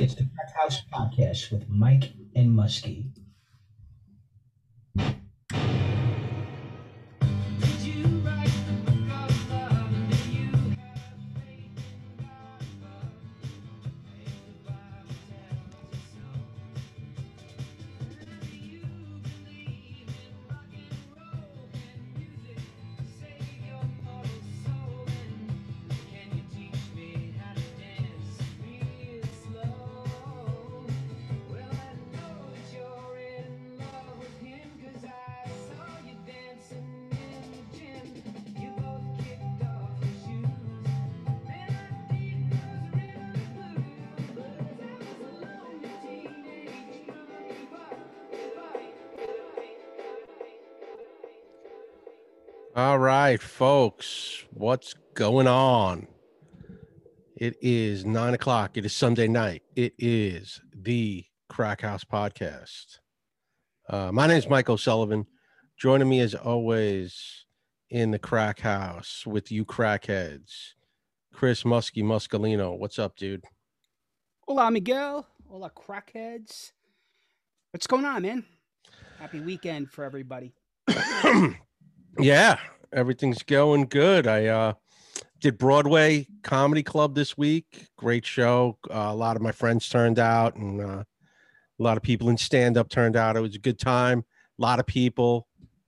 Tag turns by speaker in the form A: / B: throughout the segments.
A: It's the Crack House Podcast with Mike and Muskie.
B: What's going on? It is nine o'clock. It is Sunday night. It is the Crack House Podcast. Uh, my name is Mike O'Sullivan. Joining me as always in the Crack House with you crackheads, Chris Muskie Muscalino. What's up, dude?
C: Hola, Miguel. Hola, crackheads. What's going on, man? Happy weekend for everybody.
B: yeah, everything's going good. I uh, did Broadway Comedy Club this week. Great show. Uh, a lot of my friends turned out, and uh, a lot of people in stand up turned out. It was a good time. A lot of people.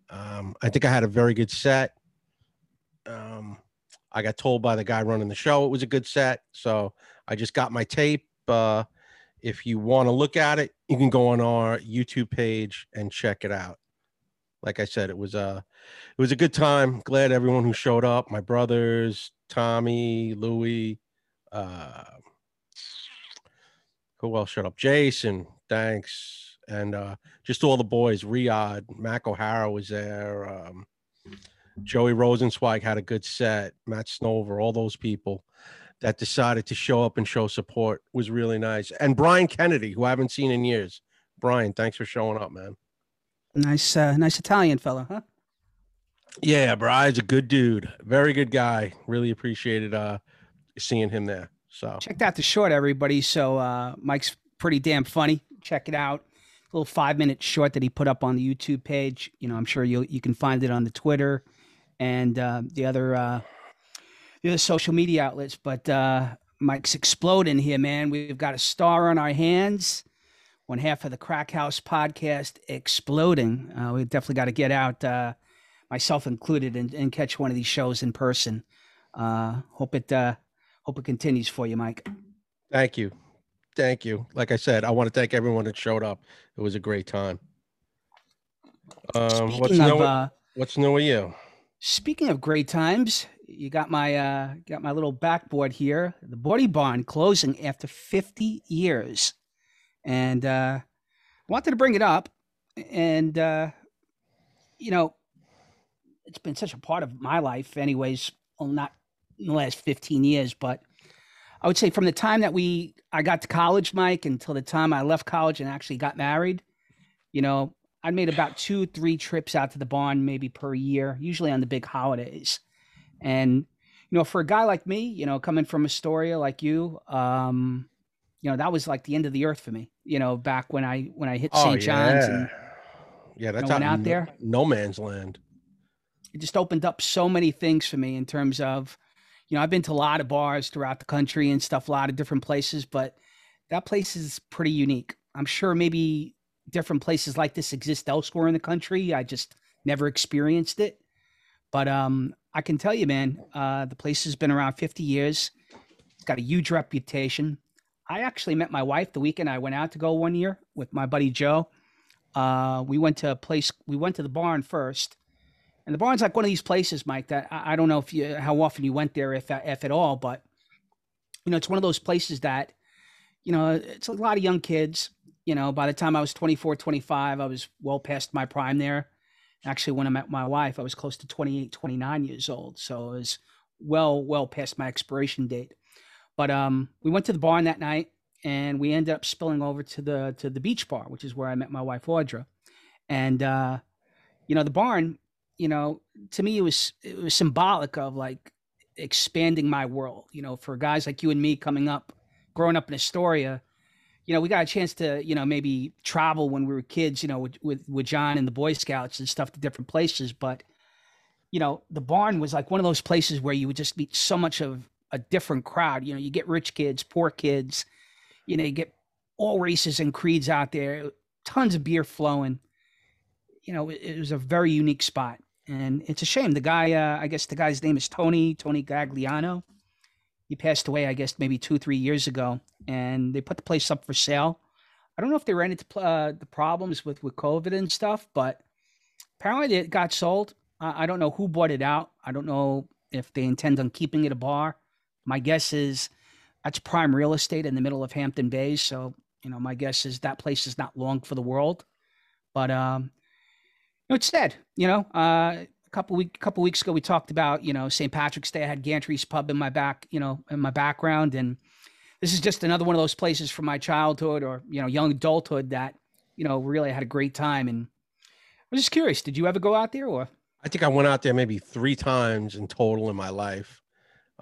B: Um, I think I had a very good set. Um, I got told by the guy running the show it was a good set, so I just got my tape. Uh, if you want to look at it, you can go on our YouTube page and check it out like I said, it was a it was a good time. Glad everyone who showed up, my brothers, Tommy, Louie, uh, who else showed up? Jason, thanks, and uh, just all the boys. Riyadh, Mac O'Hara was there. Um, Joey Rosenzweig had a good set. Matt Snover, all those people that decided to show up and show support was really nice. And Brian Kennedy, who I haven't seen in years. Brian, thanks for showing up, man.
C: Nice, uh, nice Italian fella, huh?
B: Yeah, Brian's a good dude. Very good guy. Really appreciated uh seeing him there. So
C: checked out the short, everybody. So uh Mike's pretty damn funny. Check it out. A little five minute short that he put up on the YouTube page. You know, I'm sure you you can find it on the Twitter and uh, the other uh the other social media outlets. But uh Mike's exploding here, man. We've got a star on our hands one half of the Crack House podcast exploding. Uh, we definitely got to get out, uh, myself included, and, and, catch one of these shows in person. Uh, hope it uh, hope it continues for you, Mike.
B: Thank you, thank you. Like I said, I want to thank everyone that showed up. It was a great time. Um, what's new? Uh, what's new with you?
C: Speaking of great times, you got my uh, got my little backboard here. The Boardy Barn closing after 50 years and uh, wanted to bring it up. And uh, you know, it's been such a part of my life, anyways. Well, not in the last fifteen years, but I would say from the time that we I got to college, Mike, until the time I left college and actually got married. You know, I made about two, three trips out to the barn maybe per year, usually on the big holidays. And you know, for a guy like me, you know, coming from Astoria like you, um, you know that was like the end of the earth for me you know back when i when i hit st oh, john's
B: yeah. and yeah. That's you know, out, out there. no man's land.
C: It just opened up so many things for me in terms of you know i've been to a lot of bars throughout the country and stuff a lot of different places but that place is pretty unique. I'm sure maybe different places like this exist elsewhere in the country. I just never experienced it. But um i can tell you man uh the place has been around 50 years. It's got a huge reputation I actually met my wife the weekend I went out to go one year with my buddy Joe. Uh, we went to a place. We went to the barn first, and the barn's like one of these places, Mike. That I, I don't know if you how often you went there, if if at all, but you know, it's one of those places that you know it's a lot of young kids. You know, by the time I was 24, 25, I was well past my prime there. Actually, when I met my wife, I was close to 28, 29 years old. So it was well, well past my expiration date. But um, we went to the barn that night, and we ended up spilling over to the to the beach bar, which is where I met my wife Audra. And uh, you know, the barn, you know, to me it was it was symbolic of like expanding my world. You know, for guys like you and me coming up, growing up in Astoria, you know, we got a chance to, you know, maybe travel when we were kids, you know, with, with, with John and the Boy Scouts and stuff to different places. But, you know, the barn was like one of those places where you would just meet so much of a different crowd. You know, you get rich kids, poor kids, you know, you get all races and creeds out there, tons of beer flowing. You know, it, it was a very unique spot. And it's a shame. The guy, uh, I guess the guy's name is Tony, Tony Gagliano. He passed away, I guess, maybe two, three years ago. And they put the place up for sale. I don't know if they ran into uh, the problems with, with COVID and stuff, but apparently it got sold. I don't know who bought it out. I don't know if they intend on keeping it a bar. My guess is that's prime real estate in the middle of Hampton Bay. So, you know, my guess is that place is not long for the world. But um, you know, it's sad. You know, uh, a couple week couple weeks ago we talked about you know St. Patrick's Day. I had Gantry's Pub in my back, you know, in my background, and this is just another one of those places from my childhood or you know young adulthood that you know really had a great time. And I was just curious, did you ever go out there or?
B: I think I went out there maybe three times in total in my life.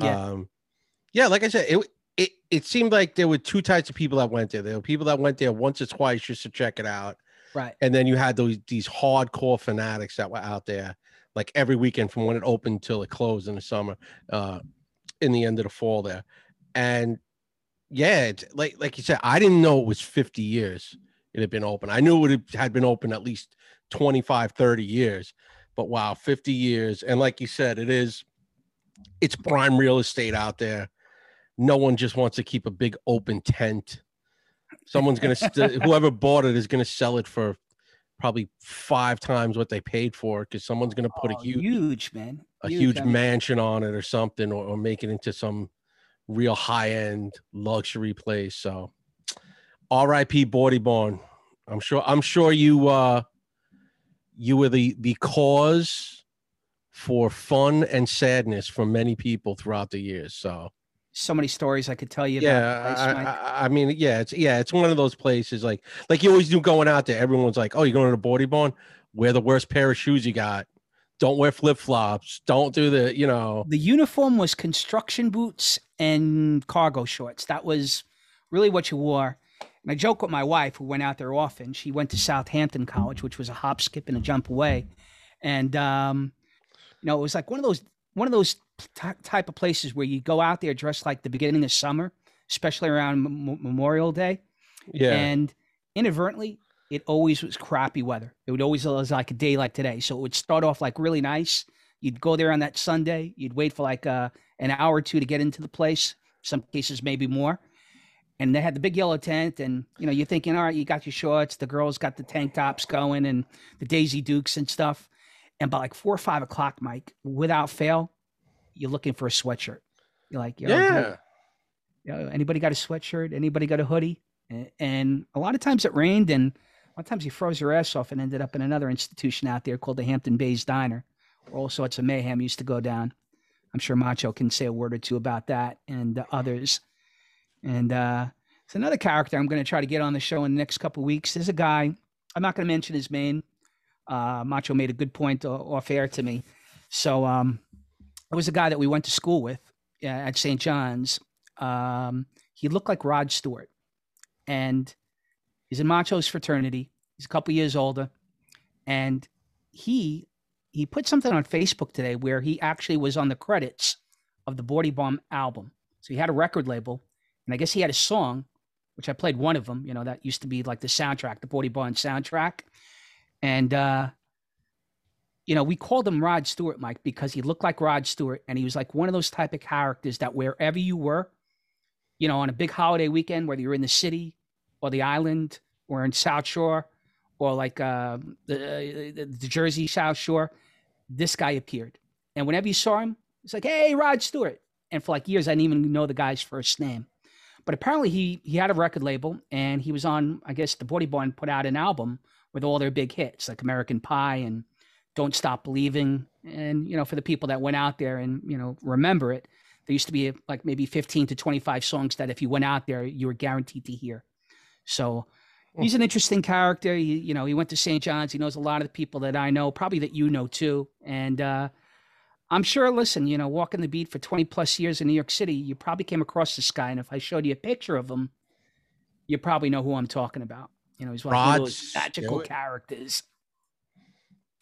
C: Yeah.
B: Um, yeah, like I said, it it it seemed like there were two types of people that went there. There were people that went there once or twice just to check it out,
C: Right.
B: and then you had those these hardcore fanatics that were out there like every weekend from when it opened till it closed in the summer uh in the end of the fall there. And yeah it's like like you said i didn't know it was 50 years it had been open. I knew it had been open at least 25 30 years. But wow 50 years. And like you said it is it's prime real estate out there no one just wants to keep a big open tent someone's gonna st- whoever bought it is gonna sell it for probably five times what they paid for it because someone's gonna put
C: Oh,
B: a huge
C: huge man.
B: a huge
C: mean,
B: mansion on it or something or, or make it into some real high-end luxury place so rip Boardy Barn. i'm sure i'm sure you uh you were the the cause for fun and sadness for many people throughout the years so
C: So many stories I could tell you.
B: yeah
C: about place,
B: I, I, mean yeah it's yeah it's one of those places like like you always do going out there everyone's like oh you're going to the Boardy Barn wear the worst pair of shoes you got don't wear flip-flops don't do the you know
C: the uniform was construction boots and cargo shorts. That was really what you wore. And I joke with my wife, who went out there often. She went to Southampton College, which was a hop, skip, and a jump away. And um, you know, it was like one of those one of those ty- type of places where you go out there dressed like the beginning of summer, especially around M- Memorial Day.
B: yeah
C: And inadvertently, it always was crappy weather. It would always was like a day like today. So it would start off like really nice. You'd go there on that Sunday. You'd wait for like uh, an hour or two to get into the place. Some cases maybe more. And they had the big yellow tent, and you know you're thinking, all right, you got your shorts. The girls got the tank tops going, and the Daisy Dukes and stuff. And by like four or five o'clock, Mike, without fail, you're looking for a sweatshirt. You're like, Yo, dude,
B: yeah
C: you know, anybody got a sweatshirt? Anybody got a hoodie? And a lot of times it rained, and a lot of times you froze your ass off and ended up in another institution out there called the Hampton Bays Diner, where all sorts of mayhem used to go down. I'm sure Macho can say a word or two about that and uh, others. And uh, it's another character I'm going to try to get on the show in the next couple of weeks. There's a guy, I'm not going to mention his name. Uh, Macho made a good point off air to me. So um, it was a guy that we went to school with uh, at St. John's. Um, he looked like Rod Stewart, and he's in Macho's fraternity. He's a couple years older, and he he put something on Facebook today where he actually was on the credits of the Boardy Barn album. So he had a record label, and I guess he had a song, which I played one of them. You know that used to be like the soundtrack, the Boardy Barn soundtrack, and uh, you know we called him Rod Stewart, Mike, because he looked like Rod Stewart, and he was like one of those type of characters that wherever you were, you know, on a big holiday weekend, whether you're in the city or the island or in South Shore or like uh, the, the, the Jersey South Shore, this guy appeared. And whenever you saw him, it's like, hey, Rod Stewart. And for like years, I didn't even know the guy's first name. But apparently, he he had a record label and he was on, I guess, the Boardy Barn put out an album with all their big hits like American Pie and Don't Stop Believing. And, you know, for the people that went out there and, you know, remember it, there used to be like maybe 15 to 25 songs that if you went out there, you were guaranteed to hear. So he's an interesting character. He, you know, he went to St. John's. He knows a lot of the people that I know, probably that you know too. And uh, I'm sure, listen, you know, walking the beat for 20 plus years in New York City, you probably came across this guy. And if I showed you a picture of him, You probably know who I'm talking about. You know, he's one of those magical
B: Stewart?
C: characters.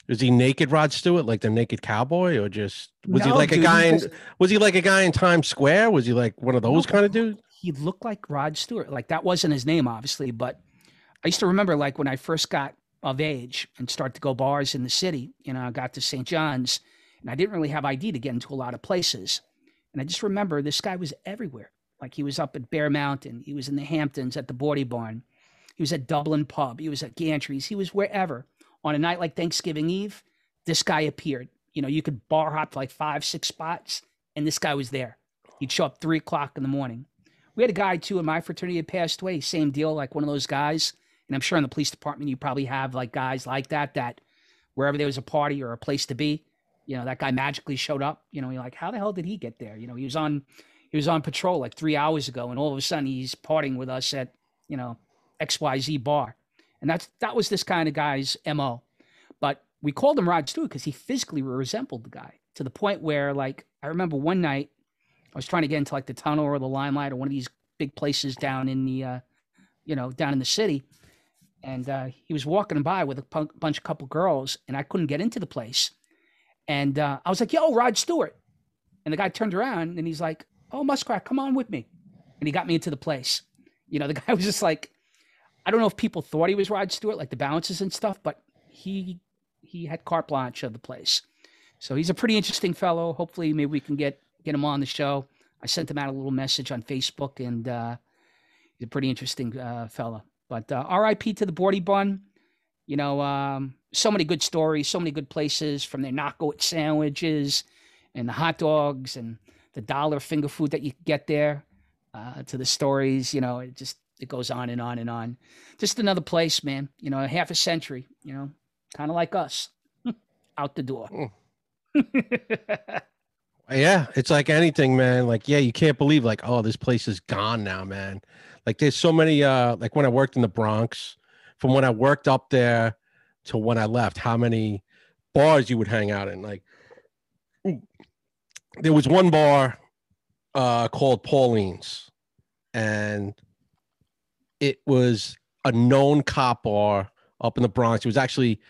B: Is he naked Rod Stewart, like the naked cowboy, or just was he like
C: dude,
B: a guy in was he like a guy in Times Square? Was he like one of those
C: No.
B: kind of dudes?
C: he looked like Rod Stewart. Like that wasn't his name, obviously, but I used to remember like when I first got of age and start to go bars in the city. You know, I got to St. John's, and I didn't really have ID to get into a lot of places. And I just remember this guy was everywhere. Like he was up at Bear Mountain, he was in the Hamptons at the Boardy Barn, he was at Dublin Pub, he was at Gantry's, he was wherever. On a night like Thanksgiving Eve, this guy appeared. You know, you could bar hop like five, six spots, and this guy was there. He'd show up three o'clock in the morning. We had a guy too in my fraternity that passed away. Same deal, like one of those guys. And I'm sure in the police department you probably have like guys like that that wherever there was a party or a place to be, you know, that guy magically showed up. You know, you're like, how the hell did he get there? You know, he was on he was on patrol like three hours ago, and all of a sudden he's partying with us at, you know, XYZ bar. And that's that was this kind of guy's MO. But we called him Rod Stewart because he physically resembled the guy to the point where, like, I remember one night I was trying to get into like the tunnel or the limelight or one of these big places down in the, uh, you know, down in the city. And uh, he was walking by with a bunch of couple girls, and I couldn't get into the place. And uh, I was like, "Yo, Rod Stewart," and the guy turned around and he's like, "Oh, Muskrat, come on with me," and he got me into the place. You know, the guy was just like, I don't know if people thought he was Rod Stewart, like the bounces and stuff, but he he had carte blanche of the place. So he's a pretty interesting fellow. Hopefully, maybe we can get get him on the show. I sent him out a little message on Facebook, and uh, he's a pretty interesting uh, fellow. But uh, R.I.P. to the Boardy Barn. You know, um, so many good stories, so many good places from their knockout sandwiches and the hot dogs and the dollar finger food that you get there uh, to the stories. You know, it just it goes on and on and on. Just another place, man. You know, half a century. You know, kind of like us, out the door.
B: Yeah, it's like anything, man. Like, yeah, you can't believe like, oh, this place is gone now, man. Like there's so many uh like when I worked in the Bronx, from when I worked up there to when I left, how many bars you would hang out in. Like there was one bar uh called Pauline's and it was a known cop bar up in the Bronx. It was actually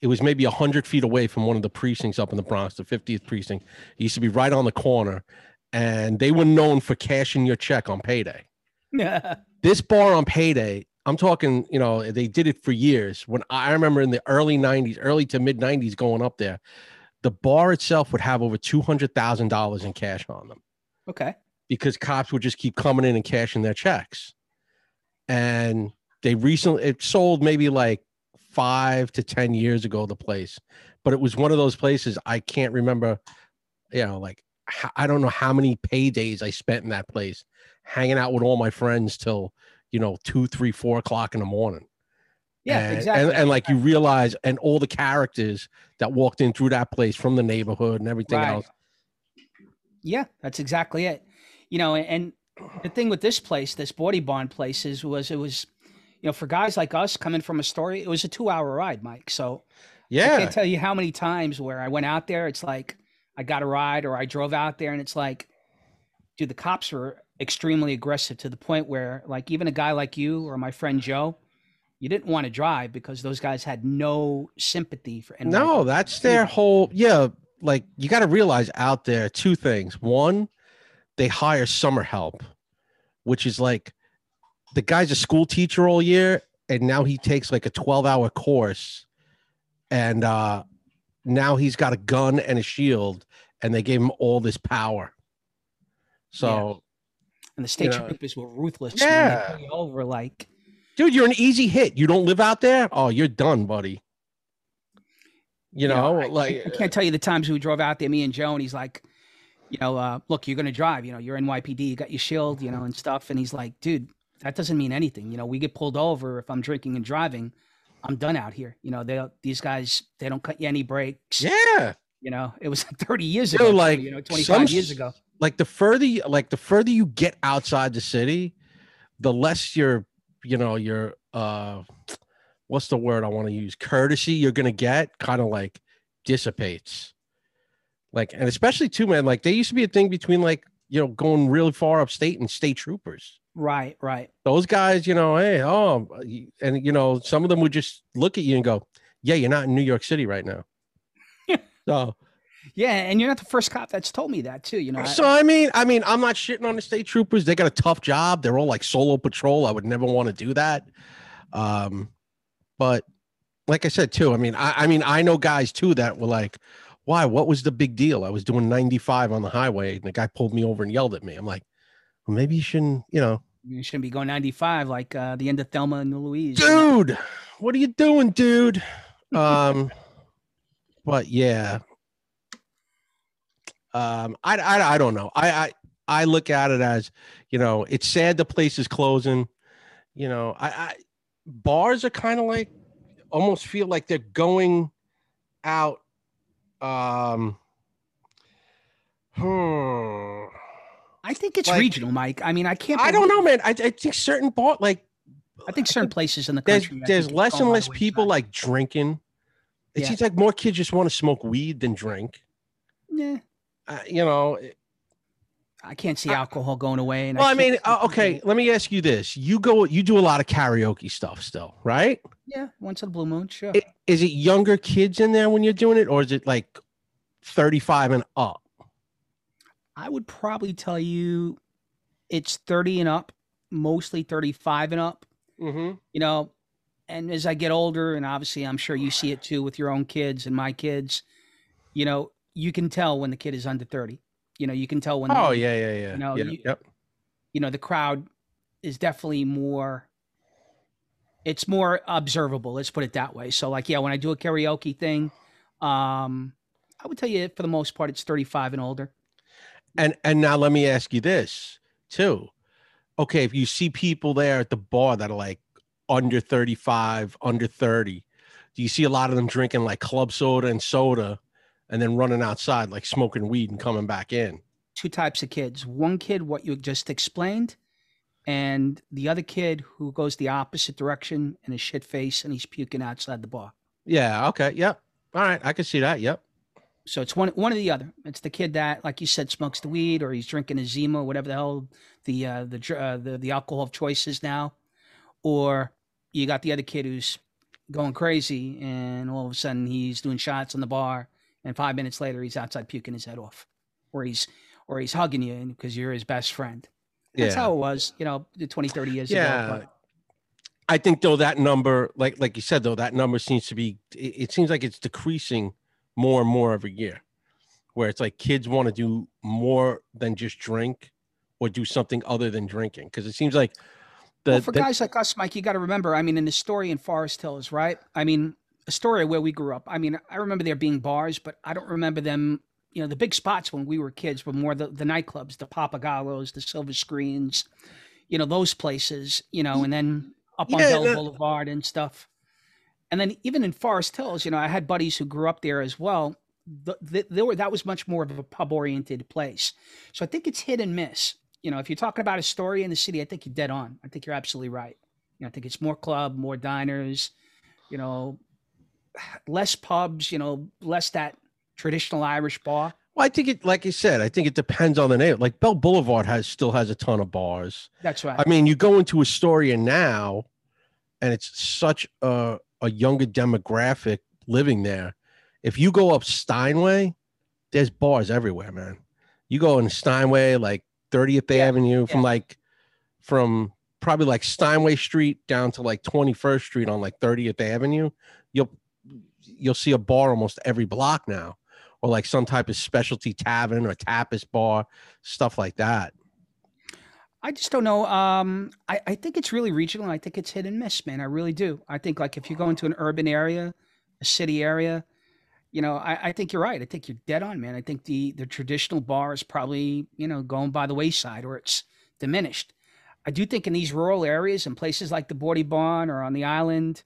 B: it was maybe 100 feet away from one of the precincts up in the Bronx, the 50th precinct. It used to be right on the corner, and they were known for cashing your check on payday. Yeah. This bar on payday, I'm talking, you know, they did it for years. When I remember in the early 90s, early to mid 90s going up there, the bar itself would have over $200,000 in cash on them
C: okay.
B: because cops would just keep coming in and cashing their checks. And they recently it sold maybe like five to ten years ago the place, but it was one of those places I can't remember. You know, like i don't know how many paydays I spent in that place, hanging out with all my friends till you know two, three, four o'clock in the morning.
C: Yeah,
B: and,
C: exactly.
B: And, and like you realize, and all the characters that walked in through that place from the neighborhood and everything
C: Right.
B: else.
C: Yeah, that's exactly it. You know, and the thing with this place, this Boardy Barn place, is was it was, you know, for guys like us coming from Astoria, it was a two-hour ride, Mike. So
B: yeah, I
C: can't tell you how many times where I went out there. It's like I got a ride, or I drove out there, and it's like, dude, the cops were extremely aggressive to the point where, like, even a guy like you or my friend Joe, you didn't want to drive because those guys had no sympathy for. NYPD.
B: No, that's their whole yeah. Like you got to realize out there two things. One, they hire summer help, which is like the guy's a school teacher all year, and now he takes like a twelve-hour course, and uh now he's got a gun and a shield, and they gave him all this power. So,
C: and the state
B: know,
C: troopers were ruthless.
B: Yeah.
C: Over like.
B: dude, you're an easy hit. You don't live out there. Oh, you're done, buddy. You know,
C: I,
B: like
C: I can't tell you the times we drove out there, me and Joe, and he's like, you know, uh, look, you're gonna drive. You know, you're NYPD, you got your shield, you know, and stuff. And he's like, dude, that doesn't mean anything. You know, we get pulled over if I'm drinking and driving. I'm done out here. You know, they these guys they don't cut you any breaks.
B: yeah.
C: You know, it was 30 years ago. too,
B: like,
C: you know, 25
B: some
C: years ago.
B: like the further you, like the further you get outside the city the less your you know your uh what's the word i want to use courtesy you're gonna get kind of like dissipates like and especially too man like there used to be a thing between like you know going really far upstate and state troopers
C: Right, right.
B: Those guys, you know, hey, oh, and you know, some of them would just look at you and go, "Yeah, you're not in New York City right now." so,
C: Yeah, and you're not the first cop that's told me that too. You know, I-
B: so I mean, I mean, I'm not shitting on the state troopers. They got a tough job. They're all like solo patrol. I would never want to do that. Um, but like I said too, I mean, I, I mean, I know guys too that were like, "Why? What was the big deal?" I was doing 95 on the highway, and the guy pulled me over and yelled at me. I'm like, well, maybe you shouldn't, you know,
C: you shouldn't be going 95 like uh, the end of Thelma and Louise.
B: dude what are you doing dude um but yeah um I, I i don't know i i i look at it as you know it's sad the place is closing you know i i bars are kind of like almost feel like they're going out um hmm.
C: I think it's
B: Like-
C: regional, Mike. I mean, I can't.
B: i don't know man i, I think certain bar like
C: I think certain places in the
B: there's
C: country. I
B: there's less and less people like drinking. It
C: Yeah.
B: seems like more kids just want to smoke weed than drink.
C: Yeah,
B: Uh, you know, it-
C: I can't see alcohol going away. And
B: well, I
C: can't
B: mean, uh, okay, let me ask you this: you go, you do a lot of karaoke stuff still, right?
C: Yeah, once in a blue moon, sure.
B: It, is it younger kids in there when you're doing it, or is it like 35 and up?
C: I would probably tell you it's 30 and up, mostly 35 and up.
B: Mm-hmm.
C: You know, and as I get older, and obviously I'm sure you see it too with your own kids and my kids, you know, you can tell when the kid is under 30. You know, you can tell when
B: Oh
C: the-
B: yeah, yeah, yeah.
C: you know,
B: yeah,
C: you-
B: yep.
C: you know the crowd is definitely more it's more observable let's put it that way so like yeah when i do a karaoke thing um i would tell you for the most part it's 35 and older
B: And and now let me ask you this too. Okay, if you see people there at the bar that are like under 35, under 30, do you see a lot of them drinking like club soda and soda and then running outside like smoking weed and coming back in?
C: two types of kids one kid what you just explained and the other kid who goes the opposite direction and is shit face and he's puking outside the bar
B: Yeah, okay. Yep. All right, I can see that. Yep.
C: So it's one one or the other. It's the kid that, like you said, smokes the weed, or he's drinking a Zima, or whatever the hell the uh, the uh, the the alcohol of choice is now, or you got the other kid who's going crazy, and all of a sudden he's doing shots in the bar, and five minutes later he's outside puking his head off, or he's or he's hugging you because you're his best friend. That's
B: Yeah.
C: how it was, you know, 20, 30 years
B: Yeah.
C: ago. But
B: I think though that number, like like you said though, that number seems to be. It, it seems like it's decreasing more and more every year, where it's like kids want to do more than just drink or do something other than drinking. Because it seems like the,
C: well, for
B: the-
C: guys like us, Mike, you got to remember. I mean, in the story in Forest Hills, right? I mean, Astoria where we grew up. I mean, I remember there being bars, but I don't remember them. You know, the big spots when we were kids were more the, the nightclubs, the Papagallos, the Silver Screens, you know, those places. You know, and then up on Bell
B: that-
C: Boulevard and stuff. And then even in Forest Hills, you know, I had buddies who grew up there as well. The, the, there were that was much more of a pub oriented place. So I think it's hit and miss. You know, if you're talking about Astoria in the city, I think you're dead on. I think you're absolutely right. You know, I think it's more club, more diners, you know, less pubs, you know, less that traditional Irish bar.
B: well, I think it, like you said, I think it depends on the name. Like Bell Boulevard has still has a ton of bars.
C: That's right.
B: I mean, you go into Astoria now, and it's such a a younger demographic living there. If you go up Steinway, there's bars everywhere, man. You go in Steinway, like 30th
C: Yeah,
B: Avenue, from
C: yeah.
B: like from probably like Steinway Street down to like 21st Street on like 30th Avenue. You'll you'll see a bar almost every block now, or like some type of specialty tavern or tapas bar, stuff like that.
C: I just don't know. Um, I, I think it's really regional. I think it's hit and miss, man. I really do. I think like if you go into an urban area, a city area, you know, I, I think you're right. I think you're dead on, man. I think the the traditional bar is probably you know going by the wayside or it's diminished. I do think in these rural areas and places like the Boardy Barn or on the island,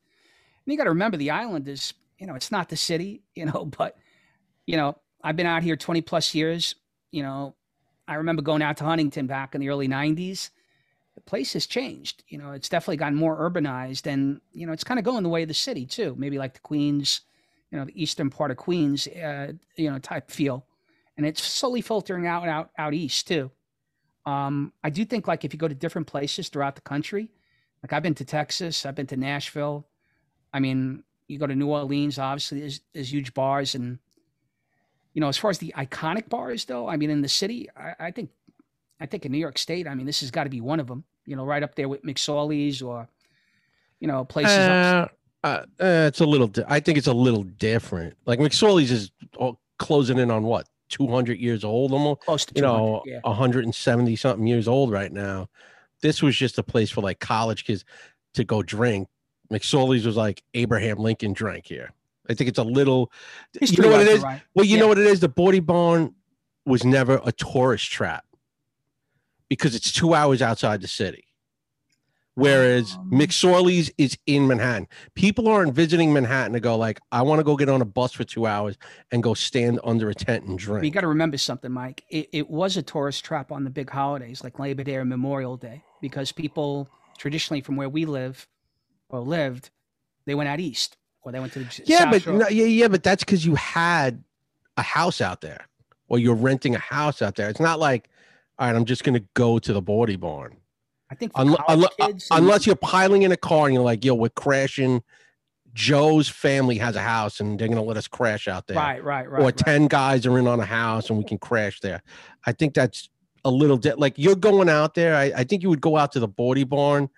C: and you got to remember the island is you know it's not the city, you know, but you know I've been out here 20 plus years. You know, I remember going out to Huntington back in the early 90s. The place has changed. You know, it's definitely gotten more urbanized and, you know, it's kind of going the way of the city too. Maybe like the Queens, you know, the eastern part of Queens, uh, you know, type feel. And it's slowly filtering out out out east too. Um, I do think like if you go to different places throughout the country, like I've been to Texas, I've been to Nashville. I mean, you go to New Orleans, obviously there's, there's huge bars and you know, as far as the iconic bars though, I mean in the city, I, I think I think in New York State, I mean this has got to be one of them, you know, right up there with McSorley's or you know, places
B: Uh, uh, uh, it's a little. Di- I think it's a little different. Like McSorley's is all closing in on what 200 years old, almost.
C: close to
B: You know,
C: yeah.
B: 170 something years old right now. This was just a place for like college kids to go drink. McSorley's was like Abraham Lincoln drank here. I think it's a little. you know what it is?
C: right.
B: Well, you
C: Yeah.
B: know what it is. The Boardy Barn was never a tourist trap because it's two hours outside the city. Whereas
C: Um.
B: McSorley's is in Manhattan. People aren't visiting Manhattan to go like, I want to go get on a bus for two hours and go stand under a tent and drink.
C: You got to remember something, Mike. It, it was a tourist trap on the big holidays like Labor Day or Memorial Day because people traditionally from where we live or lived, they went out east or they went to the
B: yeah,
C: South
B: but
C: Shore.
B: no, yeah, yeah, but that's because you had a house out there, or you're renting a house out there. It's not like, all right, I'm just gonna go to the Boardy Barn.
C: I think for
B: Unle-
C: college
B: uh,
C: kids,
B: unless you're piling in a car and you're like, yo, we're crashing. Joe's family has a house and they're gonna let us crash out there.
C: right, right, right,
B: or
C: right.
B: 10 guys are in on a house and we can crash there. I think that's a little di- like you're going out there. I, I think you would go out to the Bordy Barn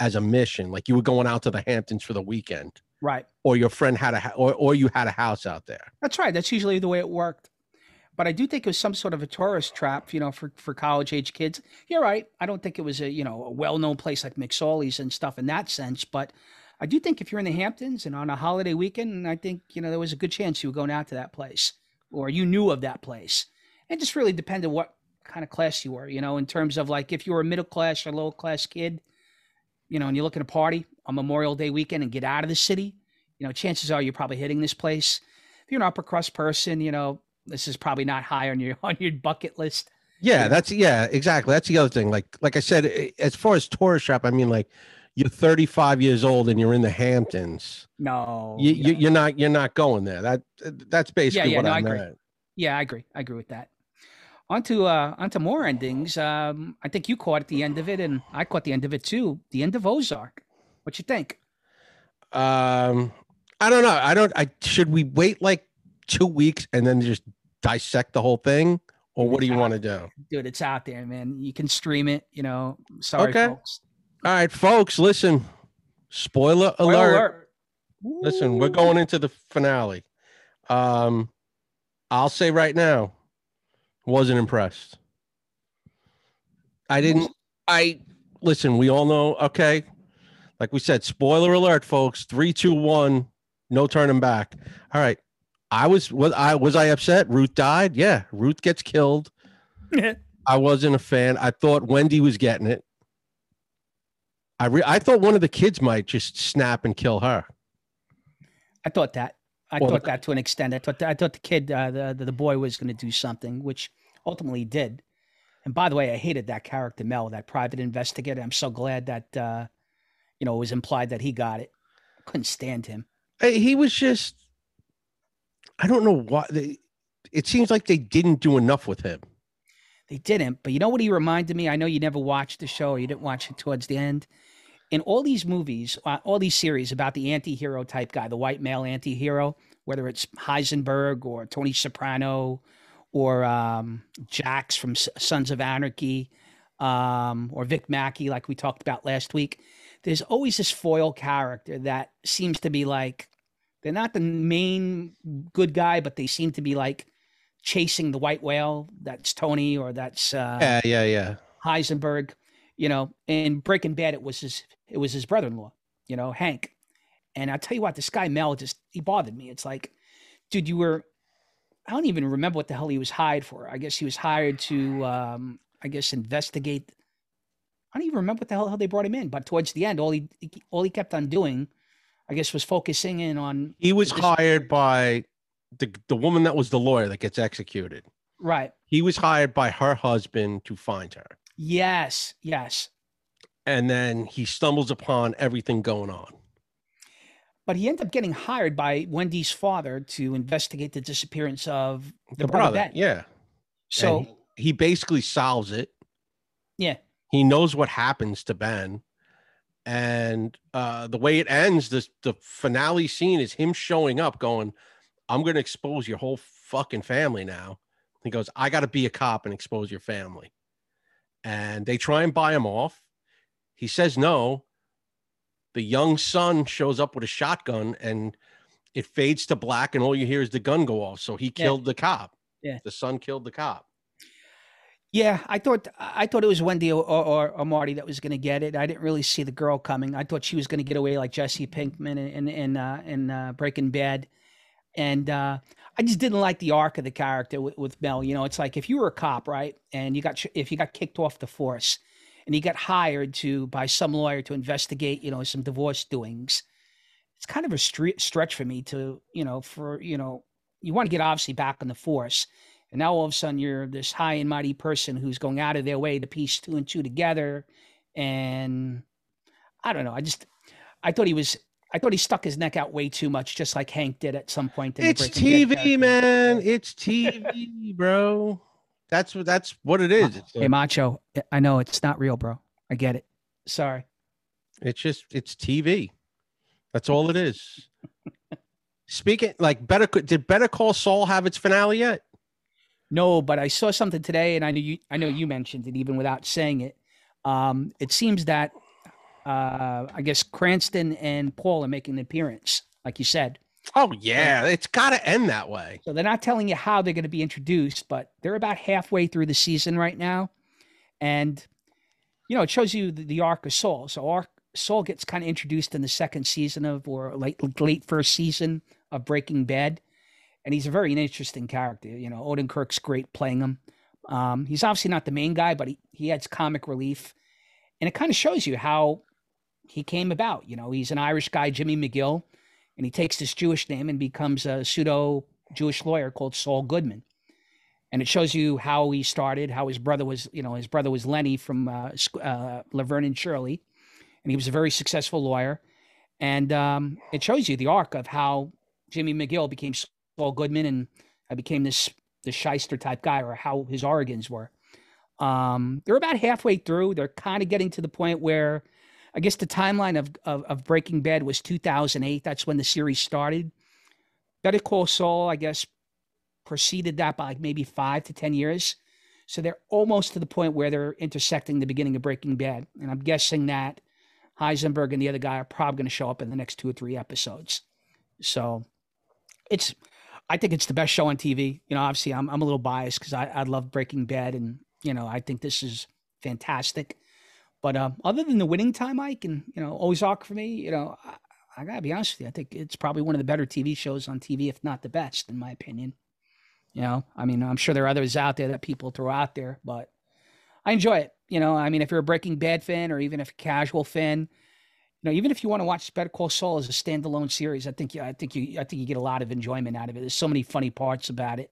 B: as a mission, like you were going out to the Hamptons for the weekend,
C: right.
B: or your friend had a or, or you had a house out there.
C: That's right. That's usually the way it worked. But I do think it was some sort of a tourist trap, you know, for, for college age kids. You're right. I don't think it was a, you know, a well known place like McSorley's and stuff in that sense. But I do think if you're in the Hamptons and on a holiday weekend, I think, you know, there was a good chance you were going out to that place or you knew of that place. It just really depended what kind of class you were, you know, in terms of like if you were a middle class or low class kid, you know, and you're looking to party on Memorial Day weekend and get out of the city, you know, chances are you're probably hitting this place. If you're an upper crust person, you know, this is probably not high on your on your bucket list.
B: Yeah,
C: Yeah.
B: that's yeah, exactly. That's the other thing. Like like I said, eh, as far as tourist trap, I mean, like you're 35 years old and you're in the Hamptons.
C: No.
B: You,
C: yeah.
B: you, you're not you're not going there. That that's basically
C: yeah,
B: what
C: no,
B: I
C: I agree.
B: meant.
C: Yeah, I agree. I agree with that. On to uh on to more endings. Um I think you caught the end of it and I caught the end of it too. The end of Ozark. What you think?
B: Um, I don't know. I don't. I should we wait like two weeks and then just dissect the whole thing, or what do you want to do?
C: Dude, it's out there, man. You can stream it, you know. Sorry,
B: Okay.
C: folks.
B: All right, folks, listen. Spoiler
C: Spoiler
B: alert.
C: alert.
B: Listen, we're going into the finale. Um, I'll say right now, wasn't impressed. I didn't. I listen. We all know. Okay, like we said, spoiler alert, folks. Three, two, one. No turning back. All right. I was was I was I upset? Ruth died. Yeah, Ruth gets killed. I wasn't a fan. I thought Wendy was getting it. I re- I thought one of the kids might just snap and kill her.
C: I thought that. I
B: Well,
C: thought that to an extent. I thought that, I thought the kid, uh, the, the the boy, was going to do something, which ultimately did. And by the way, I hated that character Mel, that private investigator. I'm so glad that uh, you know it was implied that he got it. I couldn't stand him.
B: He was just. I don't know why. They, it seems like they didn't do enough with him.
C: They didn't, but you know what he reminded me? I know you never watched the show, or you didn't watch it towards the end. In all these movies, uh, all these series about the anti-hero type guy, the white male anti-hero, whether it's Heisenberg or Tony Soprano or um, Jax from S- Sons of Anarchy um, or Vic Mackey, like we talked about last week, there's always this foil character that seems to be like they're not the main good guy, but they seem to be like chasing the white whale. That's Tony or that's uh,
B: Yeah, yeah, yeah.
C: Heisenberg. You know, in Breaking Bad, it was his it was his brother-in-law. You know, Hank. And I tell you what, this guy Mel just he bothered me. It's like, dude, you were. I don't even remember what the hell he was hired for. I guess he was hired to, um, I guess, investigate. I don't even remember what the hell they brought him in. But towards the end, all he all he kept on doing, I guess, was focusing in on
B: He was
C: Just-
B: hired by the the woman that was the lawyer that gets executed.
C: right.
B: He was hired by her husband to find her,
C: Yes, yes.
B: and then he stumbles upon everything going on.
C: But he ends up getting hired by Wendy's father to investigate the disappearance of
B: The,
C: brother
B: brother, yeah.
C: So
B: And he, basically solves it.
C: Yeah.
B: He knows what happens to Ben. And uh, the way it ends, this the finale scene is him showing up, going, "I'm going to expose your whole fucking family now." He goes, "I got to be a cop and expose your family." And they try and buy him off. He says no. The young son shows up with a shotgun, and it fades to black, and all you hear is the gun go off. So he
C: Yeah.
B: killed the cop.
C: Yeah.
B: the son killed the cop.
C: Yeah, I thought I thought it was Wendy or, or, or Marty that was going to get it. I didn't really see the girl coming. I thought she was going to get away like Jesse Pinkman in in in, uh, in uh, Breaking Bad, and uh, I just didn't like the arc of the character with, with Mel. You know, it's like if you were a cop, right, and you got if you got kicked off the force, and you got hired to by some lawyer to investigate, you know, some divorce doings. It's kind of a stre- stretch for me to, you know, for you know, you want to get obviously back on the force, and now all of a sudden you're this high and mighty person who's going out of their way to piece two and two together. And I don't know. I just, I thought he was, I thought he stuck his neck out way too much, just like Hank did at some point. In the
B: It's TV, man. It's TV, bro. That's what that's what it is. It's,
C: Hey, Macho, I know it's not real, bro. I get it. Sorry.
B: it's just it's TV. That's all it is. Speaking like better did Better Call Saul have its finale yet?
C: No, but I saw something today, and I know you. I know you mentioned it even without saying it. Um, it seems that uh, I guess Cranston and Paul are making an appearance, like you said.
B: Oh yeah, it's got to end that way.
C: So they're not telling you how they're going to be introduced, but they're about halfway through the season right now, and you know it shows you the, the arc of Saul. So arc Saul gets kind of introduced in the second season of or late late first season of Breaking Bad, and he's a very interesting character. You know, Odenkirk's great playing him. Um, he's obviously not the main guy, but he, he adds comic relief, and it kind of shows you how he came about. You know, he's an Irish guy, Jimmy McGill, and he takes this Jewish name and becomes a pseudo Jewish lawyer called Saul Goodman. And it shows you how he started, how his brother was, you know, his brother was Lenny from uh, uh, Laverne and Shirley, and he was a very successful lawyer. And um, it shows you the arc of how Jimmy McGill became Saul Goodman and I became this this shyster type guy, or how his origins were. Um, they're about halfway through. They're kind of getting to the point where I guess the timeline of, of, of Breaking Bad was 2008. That's when the series started. Better Call Saul, I guess, preceded that by like maybe five to 10 years. So they're almost to the point where they're intersecting the beginning of Breaking Bad. And I'm guessing that Heisenberg and the other guy are probably going to show up in the next two or three episodes. So it's, I think it's the best show on TV. You know, obviously I'm, I'm a little biased because I, I love Breaking Bad and, you know, I think this is fantastic. But um, other than the winning time, Mike, and you know Ozark for me, you know, I, I gotta be honest with you. I think it's probably one of the better TV shows on TV, if not the best, in my opinion. You know, I mean, I'm sure there are others out there that people throw out there, but I enjoy it. You know, I mean, if you're a Breaking Bad fan or even if a casual fan, you know, even if you want to watch Better Call Saul as a standalone series, I think you, I think you, I think you get a lot of enjoyment out of it. There's so many funny parts about it.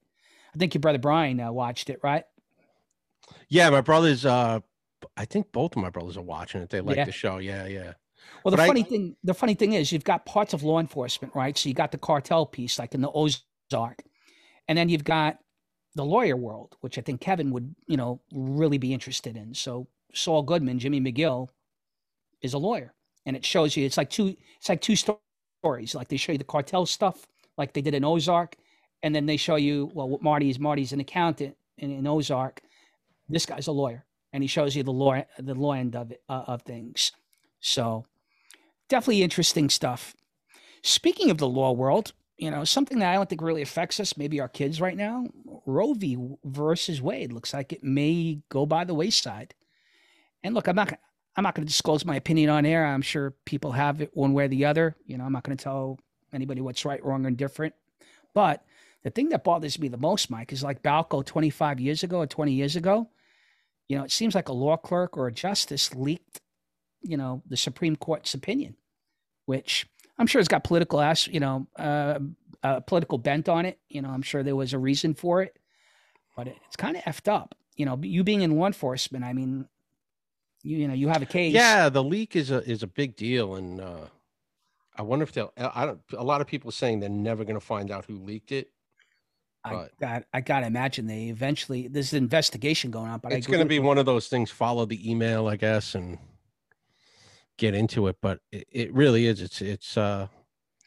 C: I think your brother Brian uh, watched it, right?
B: Yeah, my brothers. uh I think both of my brothers are watching it. They like
C: Yeah.
B: the show. Yeah, yeah.
C: Well, the
B: But I-
C: funny thing, the funny thing is, you've got parts of law enforcement, right? So you got the cartel piece, like in the Ozark, and then you've got the lawyer world, which I think Kevin would, you know, really be interested in. So Saul Goodman, Jimmy McGill, is a lawyer, and it shows you it's like two, it's like two sto- stories. Like they show you the cartel stuff, like they did in Ozark, and then they show you, well, what Marty's Marty's an accountant in, in Ozark. This guy's a lawyer, and he shows you the law, the law end of it, uh, of things. So definitely interesting stuff. Speaking of the law world, you know, something that I don't think really affects us, maybe our kids right now, Roe v. versus Wade looks like it may go by the wayside. And look, I'm not I'm not going to disclose my opinion on air. I'm sure people have it one way or the other. You know, I'm not going to tell anybody what's right, wrong, or indifferent. But the thing that bothers me the most, Mike, is like Balco 25 years ago or 20 years ago. You know, it seems like a law clerk or a justice leaked, you know, the Supreme Court's opinion, which I'm sure has got political ass, you know, uh, political bent on it. You know, I'm sure there was a reason for it, but it's kind of effed up. You know, you being in law enforcement, I mean, you, you know, you have a case.
B: Yeah, the leak is a is a big deal, and uh I wonder if they'll. I don't. A lot of people are saying they're never going to find out who leaked it.
C: I got I gotta imagine they eventually there's an investigation going on, but
B: it's going to
C: agree
B: be one of those things. Follow the email, I guess, and get into it. But it, it really is. It's it's uh,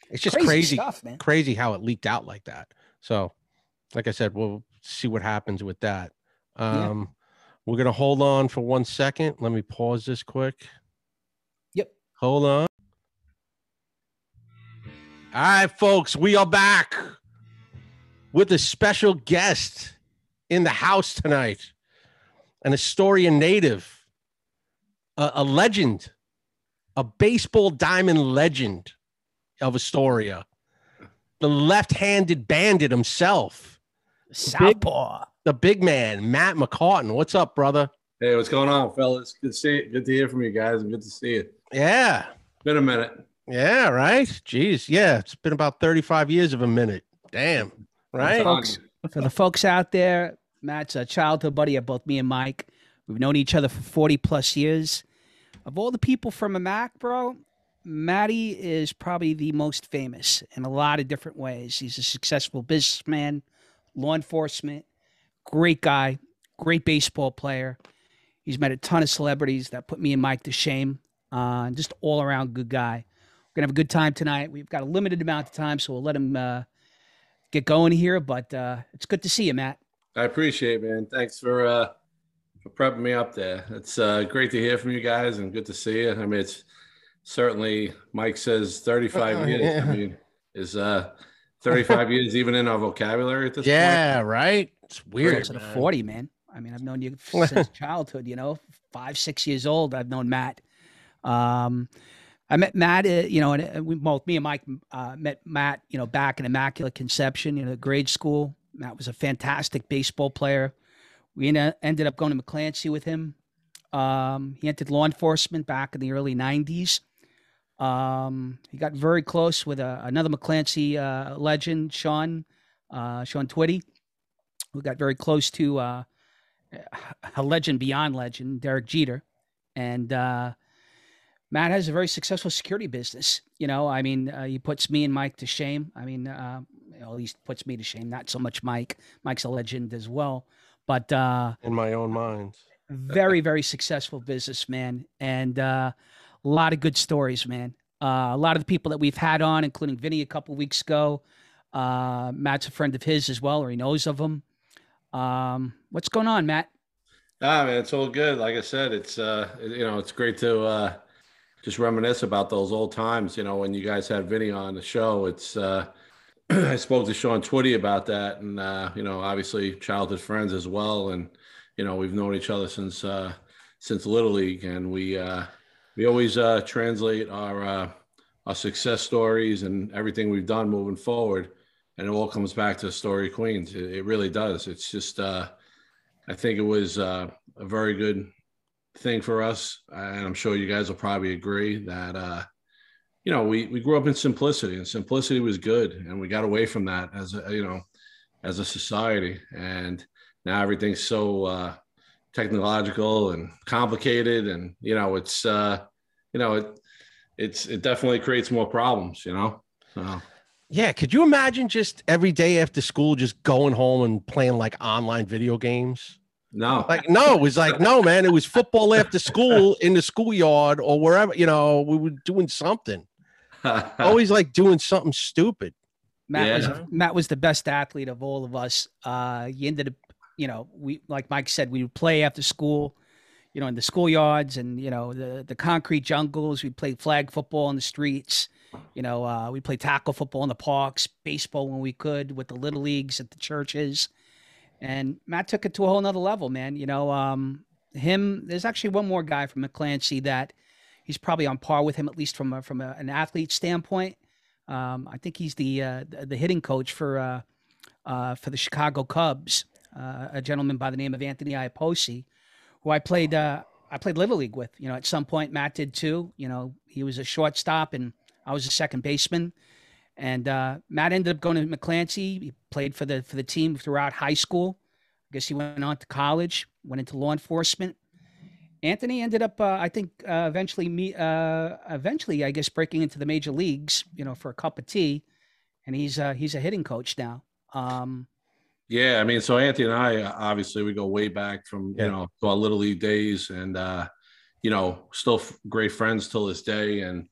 B: it's just
C: crazy,
B: crazy,
C: stuff, man.
B: crazy how it leaked out like that. So, like I said, we'll see what happens with that.
C: Yeah.
B: Um, we're gonna hold on for one second. Let me pause this quick.
C: Yep.
B: Hold on. All right, folks, we are back with a special guest in the house tonight, an Astoria native, a, a legend, a baseball diamond legend of Astoria, the left-handed bandit himself,
C: Southpaw.
B: the big man, Matt McCartin. What's up, brother?
D: Hey, what's going on, fellas? Good to see you. Good to hear from you guys, good to see you.
B: Yeah,
D: Been a minute.
B: yeah, right. Jeez, yeah, it's been about thirty-five years of a minute. Damn, right?
C: Folks. For the folks out there, Matt's a childhood buddy of both me and Mike. We've known each other for 40 plus years. Of all the people from a Mac, bro, Matty is probably the most famous in a lot of different ways. He's a successful businessman, law enforcement, great guy, great baseball player. He's met a ton of celebrities that put me and Mike to shame. Uh, just all around good guy. We're gonna have a good time tonight. We've got a limited amount of time, so we'll let him uh, get going here. But uh, it's good to see you, Matt.
D: I appreciate, it, man. Thanks for uh for prepping me up there. It's uh great to hear from you guys, and good to see you. I mean, it's certainly Mike says 35
B: Uh,
D: years.
B: yeah.
D: I mean, is uh 35 years even in our vocabulary at this point.
B: Yeah, right. It's weird.
C: Closer to
B: man.
C: 40, man. I mean, I've known you since childhood, you know, five, six years old. I've known Matt. Um, I met Matt, uh, you know, and uh, we both, me and Mike, uh, met Matt, you know, back in Immaculate Conception, you know, grade school. Matt was a fantastic baseball player. We en- ended up going to McClancy with him. Um, he entered law enforcement back in the early 90s. Um, he got very close with uh, another McClancy uh, legend, Sean, Sean Twitty, who got very close to a legend beyond legend, Derek Jeter. And Matt has a very successful security business. You know, I mean, uh, he puts me and Mike to shame. I mean, uh, at least puts me to shame, not so much Mike. Mike's a legend as well. But uh,
B: in my own mind.
C: very very successful businessman and uh, a lot of good stories man uh, a lot of the people that we've had on including vinny a couple weeks ago uh, matt's a friend of his as well or he knows of him um, what's going on matt
D: Ah, man, it's all good. Like I said, it's uh, you know, it's great to uh, just reminisce about those old times. You know, when you guys had Vinny on the show, it's uh, I spoke to Sean Twitty about that, and uh, you know, obviously childhood friends as well, and you know, we've known each other since uh, since Little League, and we uh, we always uh, translate our uh, our success stories and everything we've done moving forward, and it all comes back to Astoria Queens. It, it really does. It's just. Uh, I think it was uh, a very good thing for us, and I'm sure you guys will probably agree that uh, you know we we grew up in simplicity, and simplicity was good, and we got away from that as a you know as a society, and now everything's so uh, technological and complicated, and you know it's uh, you know it it's it definitely creates more problems, you know. So,
B: Yeah, could you imagine just every day after school just going home and playing like online video games?
D: No,
B: Like, no, it was like, no, man, it was football after school in the schoolyard or wherever, you know, we were doing something. Always like doing something stupid.
C: Matt was Matt was the best athlete of all of us. Uh, he ended up, you know, we like Mike said, we would play after school, you know, in the schoolyards and you know the the concrete jungles. We played flag football in the streets. You know, uh, we played tackle football in the parks, baseball when we could with the little leagues at the churches. And Matt took it to a whole nother level, man. You know, um, him. There's actually one more guy from McClancy that he's probably on par with him, at least from a, from a, an athlete standpoint. Um, I think he's the uh, the, hitting coach for uh, uh, for the Chicago Cubs, uh, a gentleman by the name of Anthony Iapoce, who I played uh, I played little league with. You know, at some point Matt did too. You know, he was a shortstop and I was a second baseman. And uh, Matt ended up going to McClancy. He played for the for the team throughout high school. I guess he went on to college, went into law enforcement. Anthony ended up, uh, I think, uh, eventually me, uh, eventually, I guess, breaking into the major leagues, you know, for a cup of tea, and he's uh, he's a hitting coach now. Um,
D: Yeah, I mean, so Anthony and I obviously we go way back from
B: Yeah.
D: you know to our little league days, and uh, you know, still f- great friends till this day. And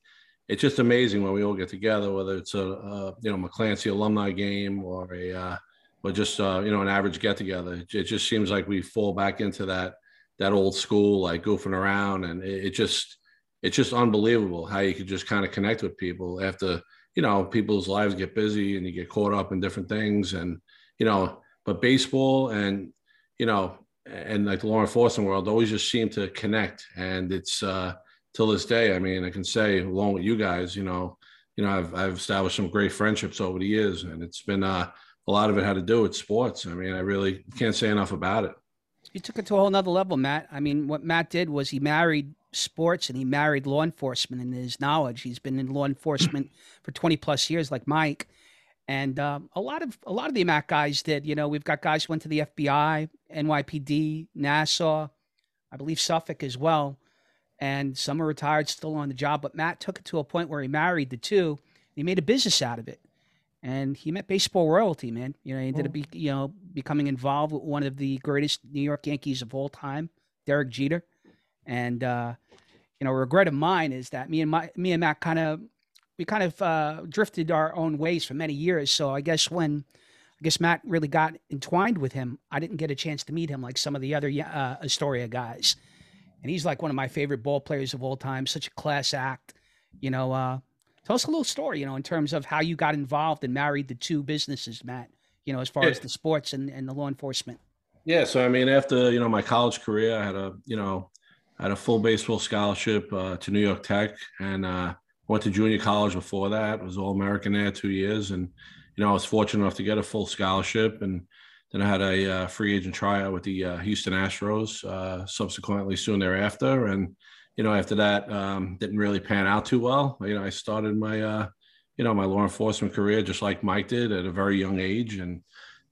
D: it's just amazing when we all get together, whether it's a, a you know McClancy alumni game or a uh, or just uh, you know an average get together. It, just seems like we fall back into that that old school like goofing around, and it, it just it's just unbelievable how you could just kind of connect with people after you know people's lives get busy and you get caught up in different things and you know but baseball and you know and like the law enforcement world always just seem to connect and it's uh till this day i mean i can say along with you guys you know you know i've, I've established some great friendships over the years and it's been uh a lot of it had to do with sports i mean i really can't say enough about it
C: You took it to a whole nother level, Matt. I mean, what Matt did was he married sports and he married law enforcement and his knowledge. He's been in law enforcement for 20 plus years, like Mike. And um, a lot of a lot of the Matt guys did. You know, we've got guys who went to the FBI, NYPD, Nassau, I believe Suffolk as well. And some are retired, still on the job. But Matt took it to a point where he married the two. He made a business out of it and he met baseball royalty, man. You know, he ended up be, you know becoming involved with one of the greatest New York Yankees of all time, Derek Jeter. And uh, you know, regret of mine is that me and my me and Matt kind of we kind of uh, drifted our own ways for many years. So I guess when I guess Matt really got entwined with him, I didn't get a chance to meet him like some of the other uh, Astoria guys. And he's like one of my favorite ball players of all time. Such a class act. You know, uh, tell us a little story, you know, in terms of how you got involved and married the two businesses, Matt, you know, as far
D: Yeah.
C: as the sports and, and the law enforcement.
D: Yeah, so I mean, after you know my college career, I had a you know I had a full baseball scholarship uh, to New York Tech, and uh, went to junior college before that. Was all American there two years, and you know I was fortunate enough to get a full scholarship, and then I had a uh, free agent tryout with the uh, Houston Astros. Uh, subsequently, soon thereafter, and you know after that, um, didn't really pan out too well. You know, I started my uh, you know my law enforcement career just like Mike did at a very young age, and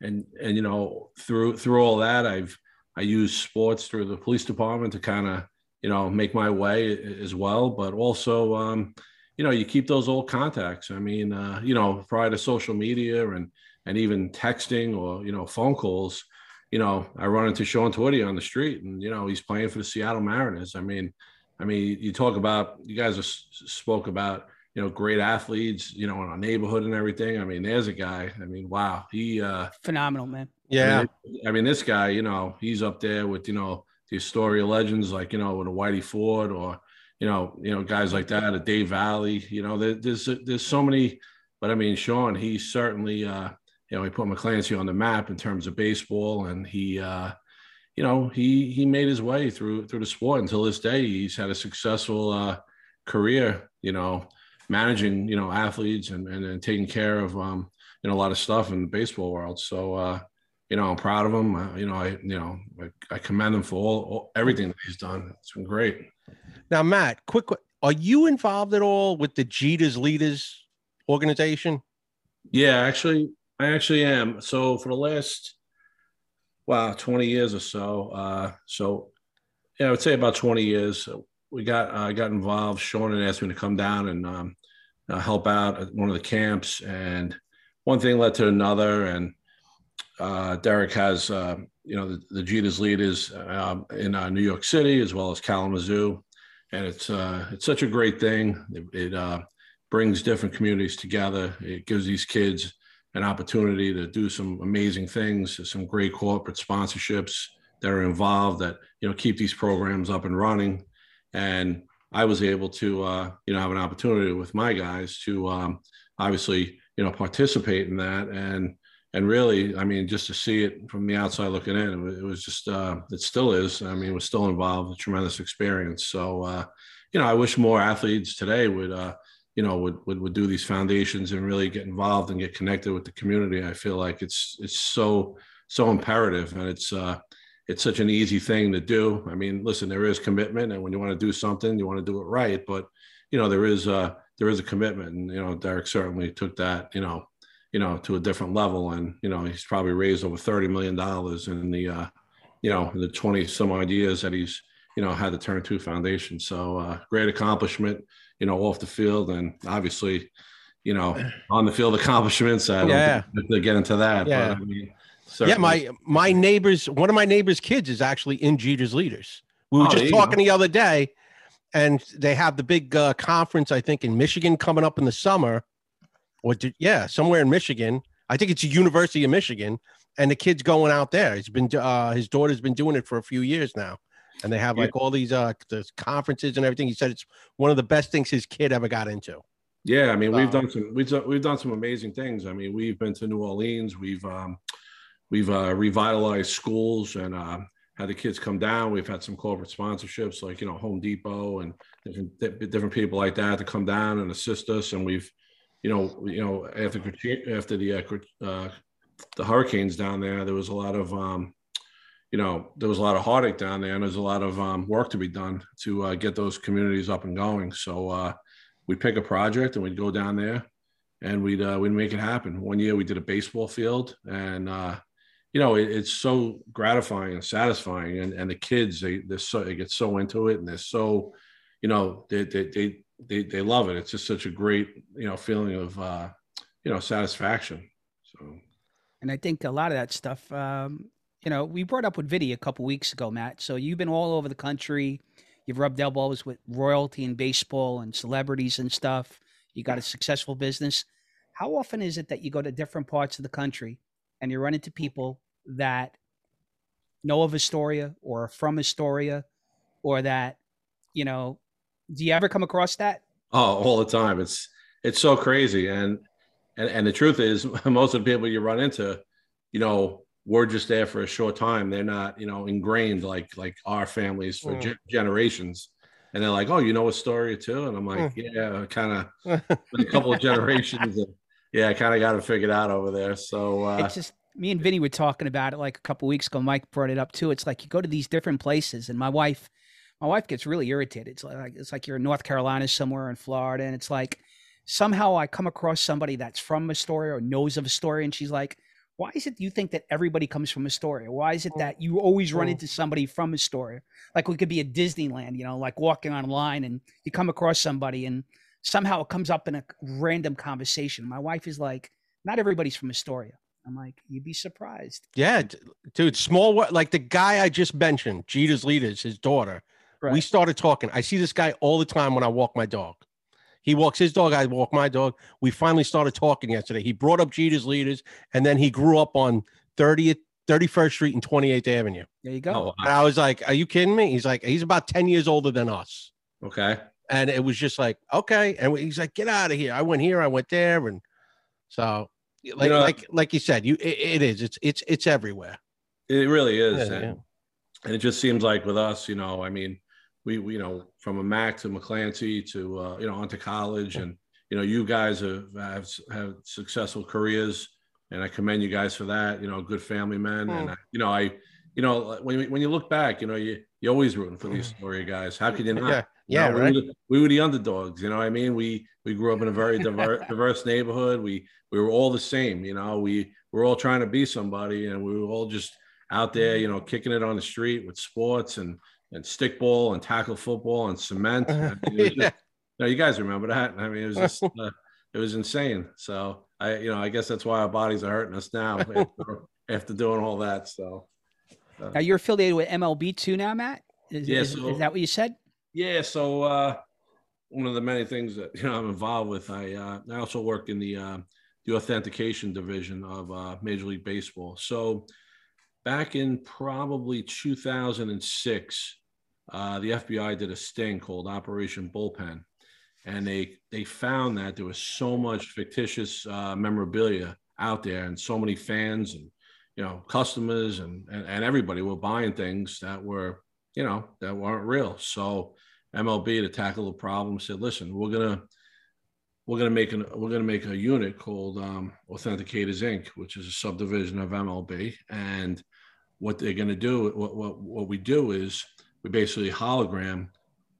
D: and and you know through through all that i've i used sports through the police department to kind of you know make my way as well but also um you know you keep those old contacts i mean uh you know prior to social media and and even texting or you know phone calls you know i run into sean twitty on the street and you know he's playing for the seattle mariners i mean i mean you talk about you guys have spoke about you know great athletes you know in our neighborhood and everything i mean there's a guy i mean wow he uh
C: Phenomenal, man.
B: Yeah.
D: I mean, I mean, this guy, you know, he's up there with, you know, the Astoria legends, like, you know, with a Whitey Ford or, you know, you know, guys like that, a Dave Valle, you know, there, there's, there's so many, but I mean, Sean, he certainly, uh, you know, he put McClancy on the map in terms of baseball and he, uh, you know, he, he made his way through, through the sport until this day. He's had a successful, uh, career, you know, managing, you know, athletes and, and, and taking care of, um, you know, a lot of stuff in the baseball world. So, uh, you know, I'm proud of him. Uh, you know, I, you know, I, I commend him for all, all everything that he's done. It's been great.
B: Now, Matt, quick, are you involved at all with the Jeter's Leaders organization?
D: Yeah, actually, I actually am. So for the last, wow, 20 years or so. Uh, so yeah, I would say about 20 years. We got, I got involved. Sean had asked me to come down and um, uh, help out at one of the camps, and one thing led to another. And uh, Derek has, uh, you know, the, the Jeter's leaders um, in uh, New York City as well as Kalamazoo, and it's uh, it's such a great thing. It, it uh, brings different communities together. It gives these kids an opportunity to do some amazing things, some great corporate sponsorships that are involved that you know keep these programs up and running. And I was able to uh, you know have an opportunity with my guys to um, obviously you know participate in that. And and really i mean just to see it from the outside looking in it was, it was just uh it still is. I mean we're still involved a tremendous experience. So uh you know i wish more athletes today would uh you know would, would would do these foundations and really get involved and get connected with the community i feel like it's it's so so imperative. And it's uh it's such an easy thing to do. I mean listen there is commitment and when you want to do something you want to do it right. But you know there is uh there is a commitment. And you know derek certainly took that you know you know, to a different level. And, you know, he's probably raised over $30 million in the, uh, you know, the 20 some odd years that he's, you know, had the Turn Two Foundation. So uh, great accomplishment, you know, off the field and obviously, you know, on the field accomplishments. I don't
B: Yeah.
D: think to get into that.
B: Yeah.
D: But I mean.
B: Yeah, my my neighbors, one of my neighbors' kids is actually in Jeter's Leaders. We were
D: Oh,
B: just talking
D: go.
B: the other day, and they have the big uh, conference, I think, in Michigan coming up in the summer. Or did, yeah, somewhere in Michigan. I think it's the University of Michigan, and the kid's going out there. He's been uh, his daughter's been doing it for a few years now, and they have
D: Yeah.
B: like all these uh the conferences and everything. He said it's one of the best things his kid ever got into.
D: Yeah, I mean, we've done some we've done, we've done some amazing things. I mean, we've been to New Orleans. We've um, we've uh, revitalized schools and uh, had the kids come down. We've had some corporate sponsorships, like you know Home Depot and different different people like that to come down and assist us. And we've, you know, you know after after the uh, uh, the hurricanes down there, there was a lot of um, you know there was a lot of heartache down there, and there's a lot of um, work to be done to uh, get those communities up and going. So. Uh, we'd pick a project and we'd go down there and we'd uh, we'd make it happen. One year we did a baseball field, and uh, you know it, it's so gratifying and satisfying. And and the kids they they're so they get so into it and they're so you know they they they they, they love it. It's just such a great you know feeling of uh, you know satisfaction. So
C: And I think a lot of that stuff, um, you know, we brought up with Vinny a couple weeks ago, Matt. So you've been all over the country. You've rubbed elbows with royalty in baseball and celebrities and stuff. You got a successful business. How often is it that you go to different parts of the country and you run into people that know of Astoria or are from Astoria or that, you know, do you ever come across that?
D: Oh, all the time. It's it's so crazy, and and and the truth is, most of the people you run into, you know, we're just there for a short time. They're not, you know, ingrained like like our families for
B: Mm.
D: ge- generations. And they're like, "Oh, you know Astoria too?" And I'm like, "Yeah, kind of a couple of generations." And, yeah, I kind of got it figured out over there. So uh,
C: it's just me and Vinny were talking about it like a couple weeks ago. Mike brought it up too. It's like you go to these different places, and my wife, my wife gets really irritated. It's like it's like you're in North Carolina somewhere in Florida, and it's like somehow I come across somebody that's from Astoria or knows of Astoria, and she's like, "Why is it you think that everybody comes from Astoria? Why is it that you always run
B: Mm.
C: into somebody from Astoria? Like we could be at Disneyland, you know, like walking online, and you come across somebody, and somehow it comes up in a random conversation. My wife is like, "Not everybody's from Astoria." I'm like, you'd be surprised.
B: Yeah, dude, small like the guy I just mentioned, Jeter's leaders, his daughter.
C: Right.
B: We started talking. I see this guy all the time when I walk my dog. He walks his dog, I walk my dog. We finally started talking yesterday. He brought up Jeter's leaders, and then he grew up on 30th, 31st Street and 28th Avenue.
C: There you go.
D: oh,
B: And I was like, Are you kidding me? He's like, he's about 10 years older than us.
D: okay.
B: And it was just like, okay. And he's like, get out of here. I went here, I went there. And so like
D: know-
B: like like you said, you it, it is. It's it's it's everywhere.
D: It really is.
B: Yeah,
D: and,
B: yeah.
D: and it just seems like with us, you know, I mean, we, we you know, from a Mac to McClancy to, uh, you know, onto college and, you know, you guys have, have, have successful careers and I commend you guys for that, you know, good family men. And,
B: Mm.
D: I, you know, I, you know, when, you- when you look back, you know, you, you're always rooting for these
B: Mm.
D: Astoria guys. How could you not?
B: Yeah.
D: You
B: Yeah,
D: know, we
B: right.
D: were the- We were the underdogs, you know what I mean? We we grew up in a very diverse, diverse neighborhood. We we were all the same, you know. We were all trying to be somebody, and we were all just out there, you know, kicking it on the street with sports and and stickball and tackle football and cement. I mean,
B: Yeah.
D: just- no, you guys remember that? I mean, it was just uh, it was insane. So I, you know, I guess that's why our bodies are hurting us now after, after doing all that. So uh,
C: Now you're affiliated with MLB too now, Matt? Is,
D: Yeah,
C: is,
D: so-
C: is that what you said?
D: Yeah, so uh, one of the many things that you know I'm involved with, I uh, I also work in the uh, the authentication division of uh, Major League Baseball. So back in probably 2006, uh, the FBI did a sting called Operation Bullpen, and they they found that there was so much fictitious uh, memorabilia out there, and so many fans and you know customers and, and and everybody were buying things that were you know that weren't real. So MLB to tackle the problem said, listen, we're gonna we're gonna make an we're gonna make a unit called um, Authenticators Inc., which is a subdivision of MLB, and what they're gonna do, what what what we do is we basically hologram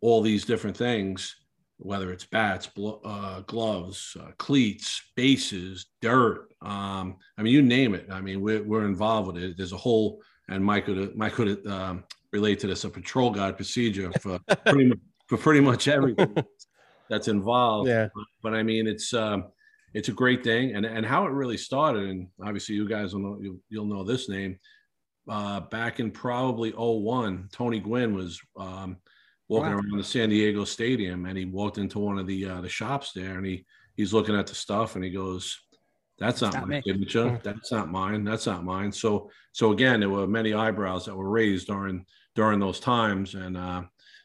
D: all these different things, whether it's bats, blo- uh, gloves, uh, cleats, bases, dirt. Um, I mean, you name it. I mean, we're we're involved with it. There's a whole, and Mike could Mike could um, relate to this a patrol guide procedure for pretty much, for pretty much everything that's involved.
B: Yeah.
D: But, I mean, it's um, it's a great thing. And and how it really started, and obviously you guys will know you'll, you'll know this name. Uh, back in probably 01, Tony Gwynn was um, walking
C: Wow.
D: around the San Diego Stadium, and he walked into one of the uh, the shops there, and he he's looking at the stuff, and he goes, "That's not,
C: not
D: my
C: me."
D: signature. That's not mine. That's not mine." So so again, there were many eyebrows that were raised during during those times, and uh,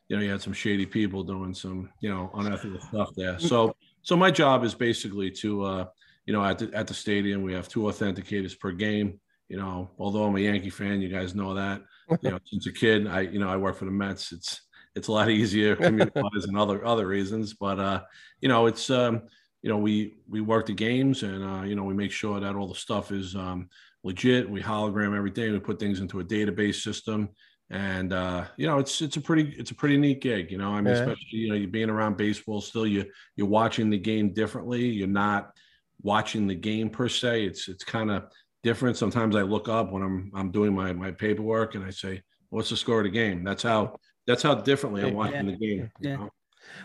D: you know, you had some shady people doing some you know unethical stuff there. So so my job is basically to uh, you know at the at the stadium we have two authenticators per game. You know, although I'm a Yankee fan, you guys know that. You know, since a kid, I you know I work for the Mets. It's it's a lot easier commute-wise and other other reasons, but uh, you know, it's um, you know we we work the games and uh, you know we make sure that all the stuff is um, legit. We hologram everything. We put things into a database system, and uh, you know it's it's a pretty it's a pretty neat gig. You know, I mean,
B: Yeah.
D: especially you know you're being around baseball still. You you're watching the game differently. You're not watching the game per se. It's it's kind of different. Sometimes I look up when I'm I'm doing my my paperwork and I say, "What's the score of the game?" That's how that's how differently I'm
B: Yeah.
D: watching the game. you
C: Yeah.
D: know?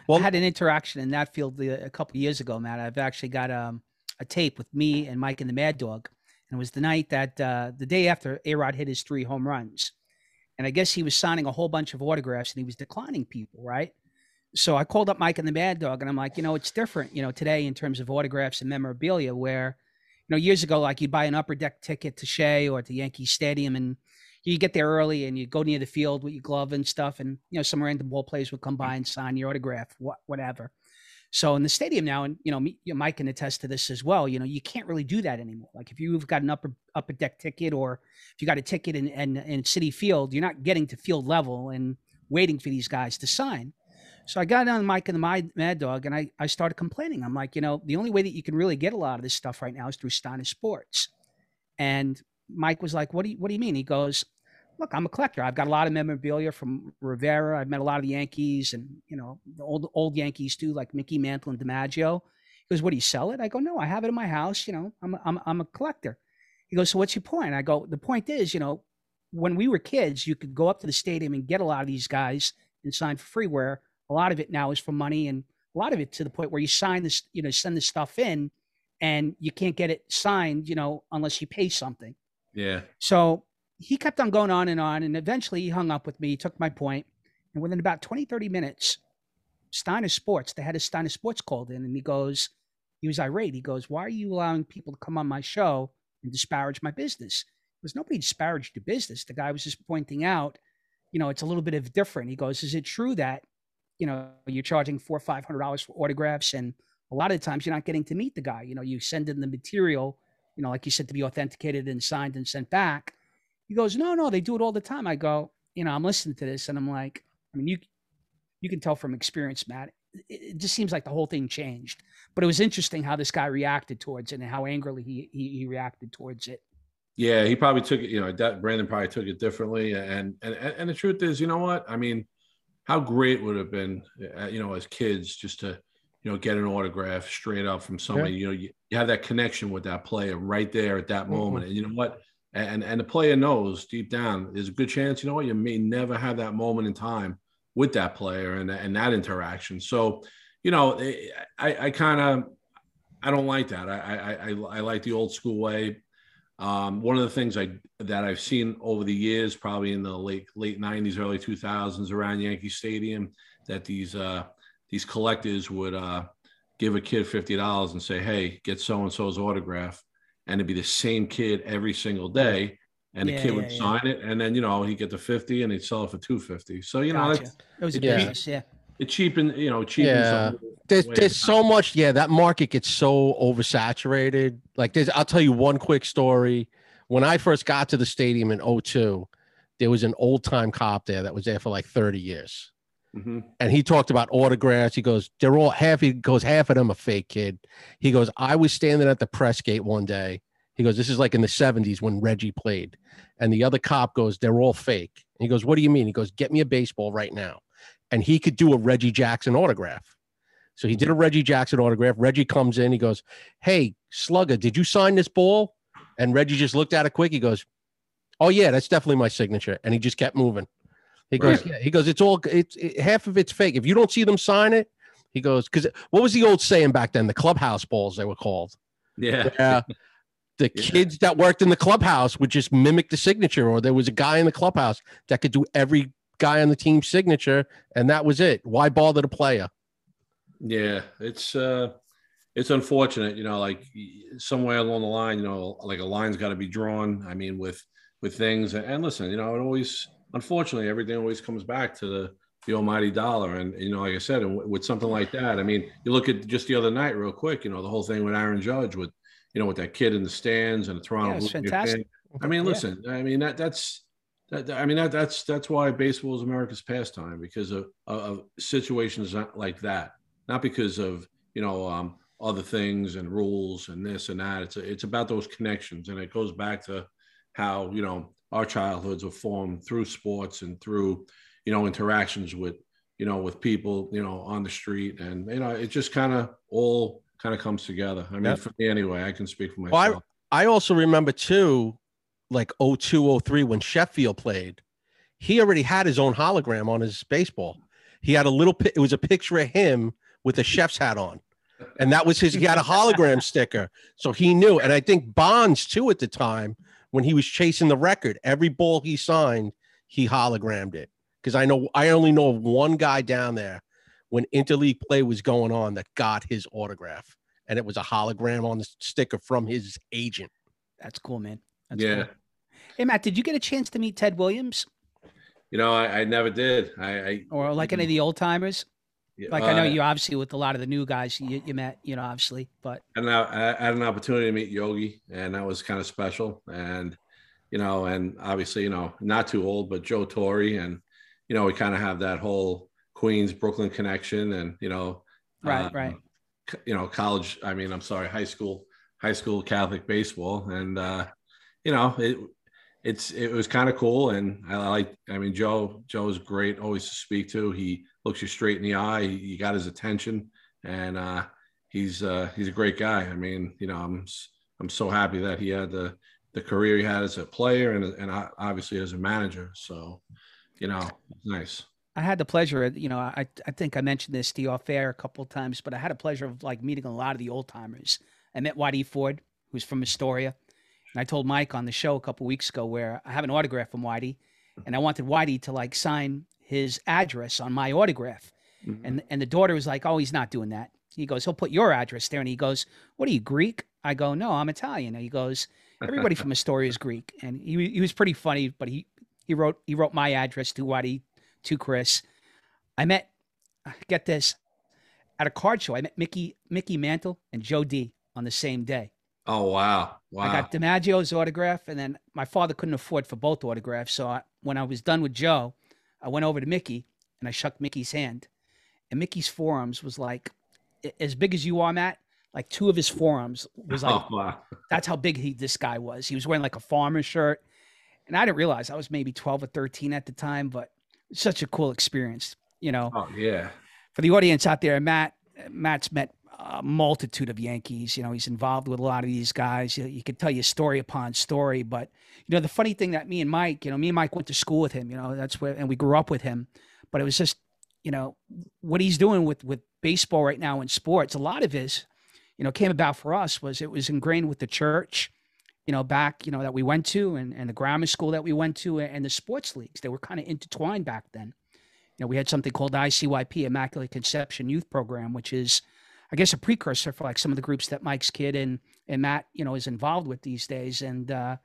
B: Well-
C: I had an interaction in that field a couple years ago, Matt. I've actually got um, a tape with me and Mike and the Mad Dog, and it was the night that uh, the day after A Rod hit his three home runs, and I guess he was signing a whole bunch of autographs and he was declining people, right? So I called up Mike and the Mad Dog, and I'm like, you know, it's different, you know, today in terms of autographs and memorabilia, where you know years ago, like you'd buy an upper deck ticket to Shea or to Yankee Stadium, and you get there early and you go near the field with your glove and stuff, and you know some random ball players would come by and sign your autograph, what whatever. So in the stadium now, and you know, me, Mike can attest to this as well. You know, you can't really do that anymore. Like if you've got an upper upper deck ticket, or if you got a ticket in, in in Citi Field, you're not getting to field level and waiting for these guys to sign. So I got on Mike and the Mad, Mad Dog, and I I started complaining. I'm like, you know, the only way that you can really get a lot of this stuff right now is through Steiner Sports. And Mike was like, "What do you What do you mean?" He goes, "Look, I'm a collector. I've got a lot of memorabilia from Rivera. I've met a lot of the Yankees, and you know, the old old Yankees too, like Mickey Mantle and DiMaggio." He goes, "What do you sell it?" I go, "No, I have it in my house. You know, I'm a, I'm I'm a collector." He goes, "So what's your point?" I go, "The point is, you know, when we were kids, you could go up to the stadium and get a lot of these guys and sign for free. A lot of it now is for money, and a lot of it to the point where you sign this, you know, send this stuff in, and you can't get it signed, you know, unless you pay something."
D: Yeah.
C: So he kept on going on and on. And eventually he hung up with me, he took my point, And within about 20, 30 minutes, Steiner Sports, the head of Steiner Sports called in and he goes, he was irate. He goes, Why are you allowing people to come on my show and disparage my business? Because nobody disparaged your business. The guy was just pointing out, you know, it's a little bit of different. He goes, Is it true that, you know, you're charging four or five hundred dollars for autographs and a lot of times you're not getting to meet the guy. You know, you send in the material, you know, like you said, to be authenticated and signed and sent back. He goes, no, no, they do it all the time. I go, you know, I'm listening to this and I'm like, I mean, you, you can tell from experience, Matt. It, it just seems like the whole thing changed. But it was interesting how this guy reacted towards it and how angrily he he, he reacted towards it.
D: Yeah, he probably took it. You know, Brandon probably took it differently. And and and the truth is, you know what? I mean, how great would it have been, uh, you know, as kids, just to you know get an autograph straight up from somebody. You know, you, you have that connection with that player right there at that moment. And you know what? And and the player knows deep down, there's a good chance. You know what? You may never have that moment in time with that player and and that interaction. So, you know, I I kind of I don't like that. I I I, I like the old school way. Um, one of the things I that I've seen over the years, probably in the late late '90s, early 2000s, around Yankee Stadium, that these uh, these collectors would uh, give a kid fifty dollars and say, "Hey, get so and so's autograph," and it'd be the same kid every single day, and the
C: Yeah,
D: kid
C: yeah,
D: would
C: yeah.
D: sign it, and then you know he'd get the fifty, and he'd sell it for two fifty. So you know
C: Gotcha.
D: that's,
C: It was a
B: Yeah.
C: business, yeah.
D: It cheapened, you know, cheapens.
B: Yeah. There's there's so much. Yeah, that market gets so oversaturated. Like there's, I'll tell you one quick story. When I first got to the stadium in 02, there was an old time cop there that was there for like 30 years.
D: Mhm.
B: and he talked about autographs. He goes, they're all half. He goes, half of them are fake, kid. He goes, I was standing at the press gate one day. He goes, this is like in the 70s when Reggie played. And the other cop goes, they're all fake. And he goes, what do you mean? He goes, get me a baseball right now. And he could do a Reggie Jackson autograph. So he did a Reggie Jackson autograph. Reggie comes in. He goes, hey, Slugger, did you sign this ball? And Reggie just looked at it quick. He goes, oh, yeah, that's definitely my signature. And he just kept moving. He goes,
D: Right.
B: yeah. He goes, it's all it's it, half of it's fake. If you don't see them sign it, he goes, because what was the old saying back then? The clubhouse balls they were called.
D: Yeah.
B: Yeah. The
D: Yeah.
B: kids that worked in the clubhouse would just mimic the signature, or there was a guy in the clubhouse that could do every guy on the team's signature, and that was it. Why bother the player?
D: Yeah, it's uh it's unfortunate, you know, like somewhere along the line, you know, like a line's got to be drawn. I mean, with with things, and listen, you know, it always, unfortunately, everything always comes back to the the almighty dollar, and you know, like I said, and with something like that, I mean, you look at just the other night, real quick, you know, the whole thing with Aaron Judge, with you know, with that kid in the stands and the Toronto.
C: Yeah, it's fantastic.
D: fan. I mean,
C: Yeah.
D: listen, I mean that that's that, I mean that that's that's why baseball is America's pastime because of, of, of situations like that, not because of you know um, other things and rules and this and that. It's it's about those connections, and it goes back to how you know our childhoods were formed through sports and through you know interactions with you know with people you know on the street, and you know it just kind of all kind of comes together. I mean, for me anyway, I can speak for
B: Well, I-
D: myself.
B: I also remember too, like 02, 03 when Sheffield played, he already had his own hologram on his baseball. He had a little, it was a picture of him with a chef's hat on. And that was his, he had a hologram sticker. So he knew. And I think Bonds too at the time, when he was chasing the record, every ball he signed, he hologrammed it. Because I know, I only know of one guy down there when interleague play was going on that got his autograph. And it was a hologram on the sticker from his agent.
C: That's cool, man. That's
D: yeah.
C: Cool. Hey, Matt, did you get a chance to meet Ted Williams
D: You know, I, I never did. I, I
C: or like any of the old timers? Like I know
D: uh,
C: you obviously with a lot of the new guys you, you met, you know, obviously, but
D: And I, I had an opportunity to meet Yogi, and that was kind of special. And you know, and obviously, you know, not too old, but Joe Torre, and you know, we kind of have that whole Queens Brooklyn connection, and you know,
C: Right,
D: uh,
C: right.
D: You know, college. I mean, I'm sorry, high school, high school Catholic baseball, and uh, you know, it it's it was kind of cool, and I like. I mean, Joe Joe is great, always to speak to. He looks you straight in the eye. You got his attention, and uh, he's uh, he's a great guy. I mean, you know, I'm I'm so happy that he had the the career he had as a player and and obviously as a manager. So, you know, nice.
C: I had the pleasure, of- you know, I I think I mentioned this to you off air a couple of times, but I had a pleasure of like meeting a lot of the old timers. I met Whitey Ford, who's from Astoria, and I told Mike on the show a couple weeks ago where I have an autograph from Whitey, and I wanted Whitey to like sign his address on my autograph,
D: Mhm.
C: and and the daughter was like, "Oh, he's not doing that." He goes, "He'll put your address there," and he goes, "What are you Greek?" I go, "No, I'm Italian." And he goes, "Everybody from Astoria is Greek," and he he was pretty funny, but he he wrote he wrote my address to Whitey to Chris. I met, get this, at a card show. I met Mickey Mickey Mantle and Joe D on the same day.
D: Oh wow, wow.
C: I got DiMaggio's autograph, and then my father couldn't afford for both autographs. So I, when I was done with Joe, I went over to Mickey and I shook Mickey's hand, and Mickey's forearms was like as big as you are, Matt. Like two of his forearms was like
D: oh wow.
C: that's how big he this guy was. He was wearing like a farmer shirt, and I didn't realize I was maybe twelve or thirteen at the time, but such a cool experience, you know.
D: Oh yeah.
C: For the audience out there, Matt Matt's met a multitude of Yankees. You know, he's involved with a lot of these guys. You, you could tell you story upon story, but you know, the funny thing that me and Mike, you know, me and Mike went to school with him. You know, that's where and we grew up with him, but it was just, you know, what he's doing with with baseball right now in sports. A lot of his, you know, came about for us was it was ingrained with the church, you know, back, you know, that we went to and, and the grammar school that we went to and the sports leagues. They were kind of intertwined back then. You know, we had something called ICYP, Immaculate Conception Youth Program, which is, I guess, a precursor for like some of the groups that Mike's kid and and Matt, you know, is involved with these days. And uh,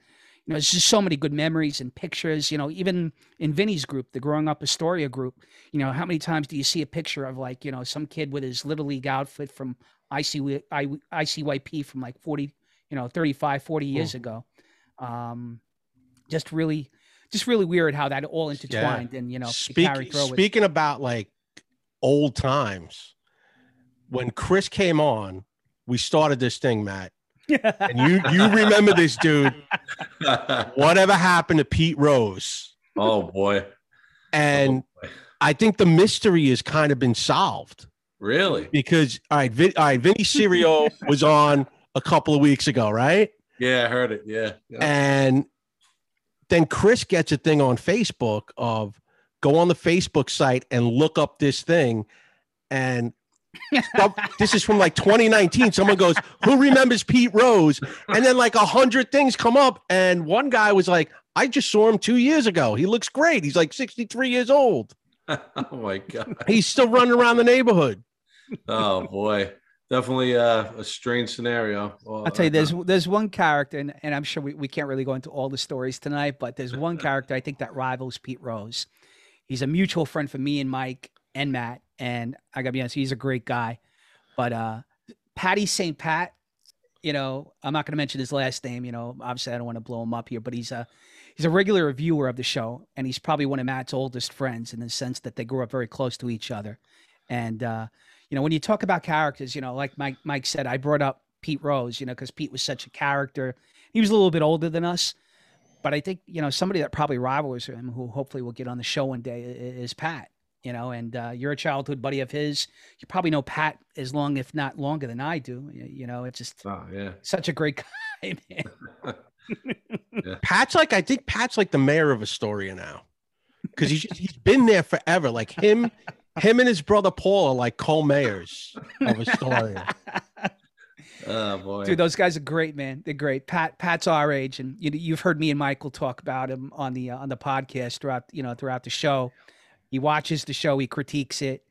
C: you know, there's just so many good memories and pictures. You know, even in Vinny's group, the Growing Up Astoria group, you know, how many times do you see a picture of like, you know, some kid with his little league outfit from ICY, ICYP from like 40, you know, 35, 40 years ago. Um, just really, just really weird how that all intertwined and, you know,
B: Speak, speaking about like old times, when Chris came on, we started this thing, Matt. And you you remember this dude. Whatever happened to Pete Rose?
D: oh boy.
B: And
D: Oh, boy.
B: I think the mystery has kind of been solved
D: Really?
B: because all right, Vin, all right, Vinny Serio was on a couple of weeks ago, right?
D: Yeah, I heard it. Yeah. yeah.
B: And then Chris gets a thing on Facebook of go on the Facebook site and look up this thing. And So, this is from like 2019. Someone goes, "Who remembers Pete Rose?" And then like a hundred things come up, and one guy was like, "I just saw him two years ago. He looks great. He's like 63 years old.
D: oh my god.
B: He's still running around the neighborhood."
D: Oh boy. Definitely uh, a strange scenario.
C: Well, I'll tell you, there's there's one character, and, and I'm sure we, we can't really go into all the stories tonight, but there's one character I think that rivals Pete Rose. He's a mutual friend for me and Mike and Matt, and I gotta be honest, he's a great guy. But uh Patty St. Pat, you know, I'm not gonna mention his last name, you know, obviously I don't want to blow him up here, but he's a he's a regular viewer of the show, and he's probably one of Matt's oldest friends in the sense that they grew up very close to each other. And uh, you know, when you talk about characters, you know, like Mike Mike said, I brought up Pete Rose, you know, because Pete was such a character. He was a little bit older than us, but I think you know somebody that probably rivals him, who hopefully will get on the show one day, is Pat you know, and uh, you're a childhood buddy of his. You probably know Pat as long, if not longer than I do. You know, it's just
D: oh, yeah.
C: such a great guy, man.
B: yeah. Pat's like, I think Pat's like the mayor of Astoria now because he's he's been there forever. Like him, him and his brother Paul are like co-mayors of Astoria.
D: Oh boy,
C: dude, those guys are great, man. They're great. Pat, Pat's our age, and you, you've heard me and Michael talk about him on the uh, on the podcast throughout you know throughout the show. He watches the show, he critiques it.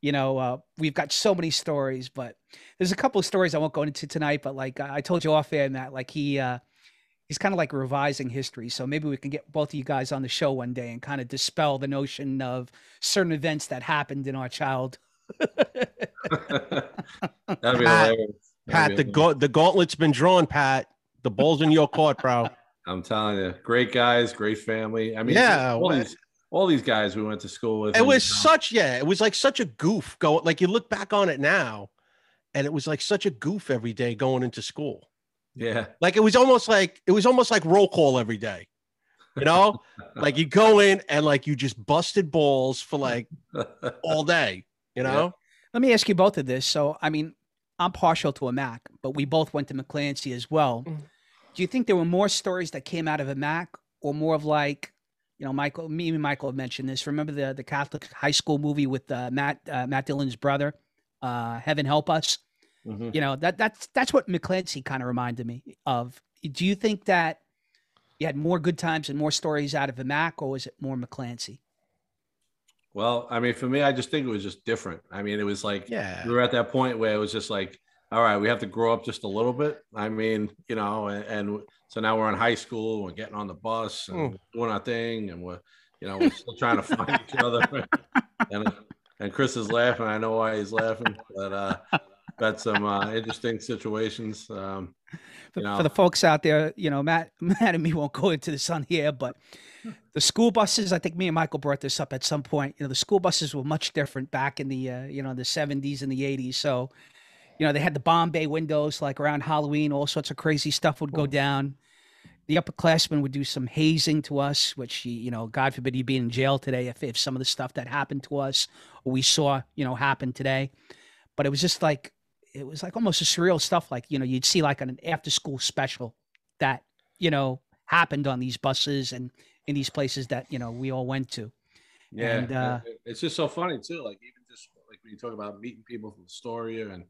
C: You know, uh, we've got so many stories, but there's a couple of stories I won't go into tonight. But like I told you off air, Matt, like he uh, he's kind of like revising history. So maybe we can get both of you guys on the show one day and kind of dispel the notion of certain events that happened in our child.
D: That'd be
B: Pat,
D: hilarious.
B: Pat, the ga- the gauntlet's been drawn. Pat, the ball's in your court, bro.
D: I'm telling you, great guys, great family. I mean,
B: yeah,
D: all these all these guys we went to school with.
B: It was such yeah, it was like such a goof going like you look back on it now and it was like such a goof every day going into school.
D: Yeah.
B: Like it was almost like it was almost like roll call every day. You know? like you go in and like you just busted balls for like all day, you know? Yeah.
C: Let me ask you both of this. So, I mean, I'm partial to a Mac, but we both went to McClancy as well. Mm. Do you think there were more stories that came out of a Mac or more of like you know, Michael, me and Michael have mentioned this. Remember the the Catholic high school movie with uh, Matt uh, Matt Dillon's brother, uh, Heaven Help Us. Mm-hmm. You know that that's that's what McClancy kind of reminded me of. Do you think that you had more good times and more stories out of the Mac, or was it more McClancy?
D: Well, I mean, for me, I just think it was just different. I mean, it was like
B: yeah,
D: we were at that point where it was just like, all right, we have to grow up just a little bit. I mean, you know, and, and so now we're in high school, we're getting on the bus and mm. doing our thing, and we're, you know, we're still trying to find each other. and and Chris is laughing. I know why he's laughing, but uh, got some uh, interesting situations. Um,
C: know. For the folks out there, you know, Matt, Matt and me won't go into this on here, but the school buses. I think me and Michael brought this up at some point. You know, the school buses were much different back in the uh, you know the '70s and the '80s. So you know, they had the bomb bay windows like around Halloween, all sorts of crazy stuff would go down. The upperclassmen would do some hazing to us, which, you know, God forbid you'd be in jail today if, if some of the stuff that happened to us or we saw, you know, happen today. But it was just like, it was like almost a surreal stuff. Like, you know, you'd see like an after school special that, you know, happened on these buses and in these places that, you know, we all went to.
D: Yeah. And, uh, it's just so funny too. Like, even just like when you talk about meeting people from Astoria and,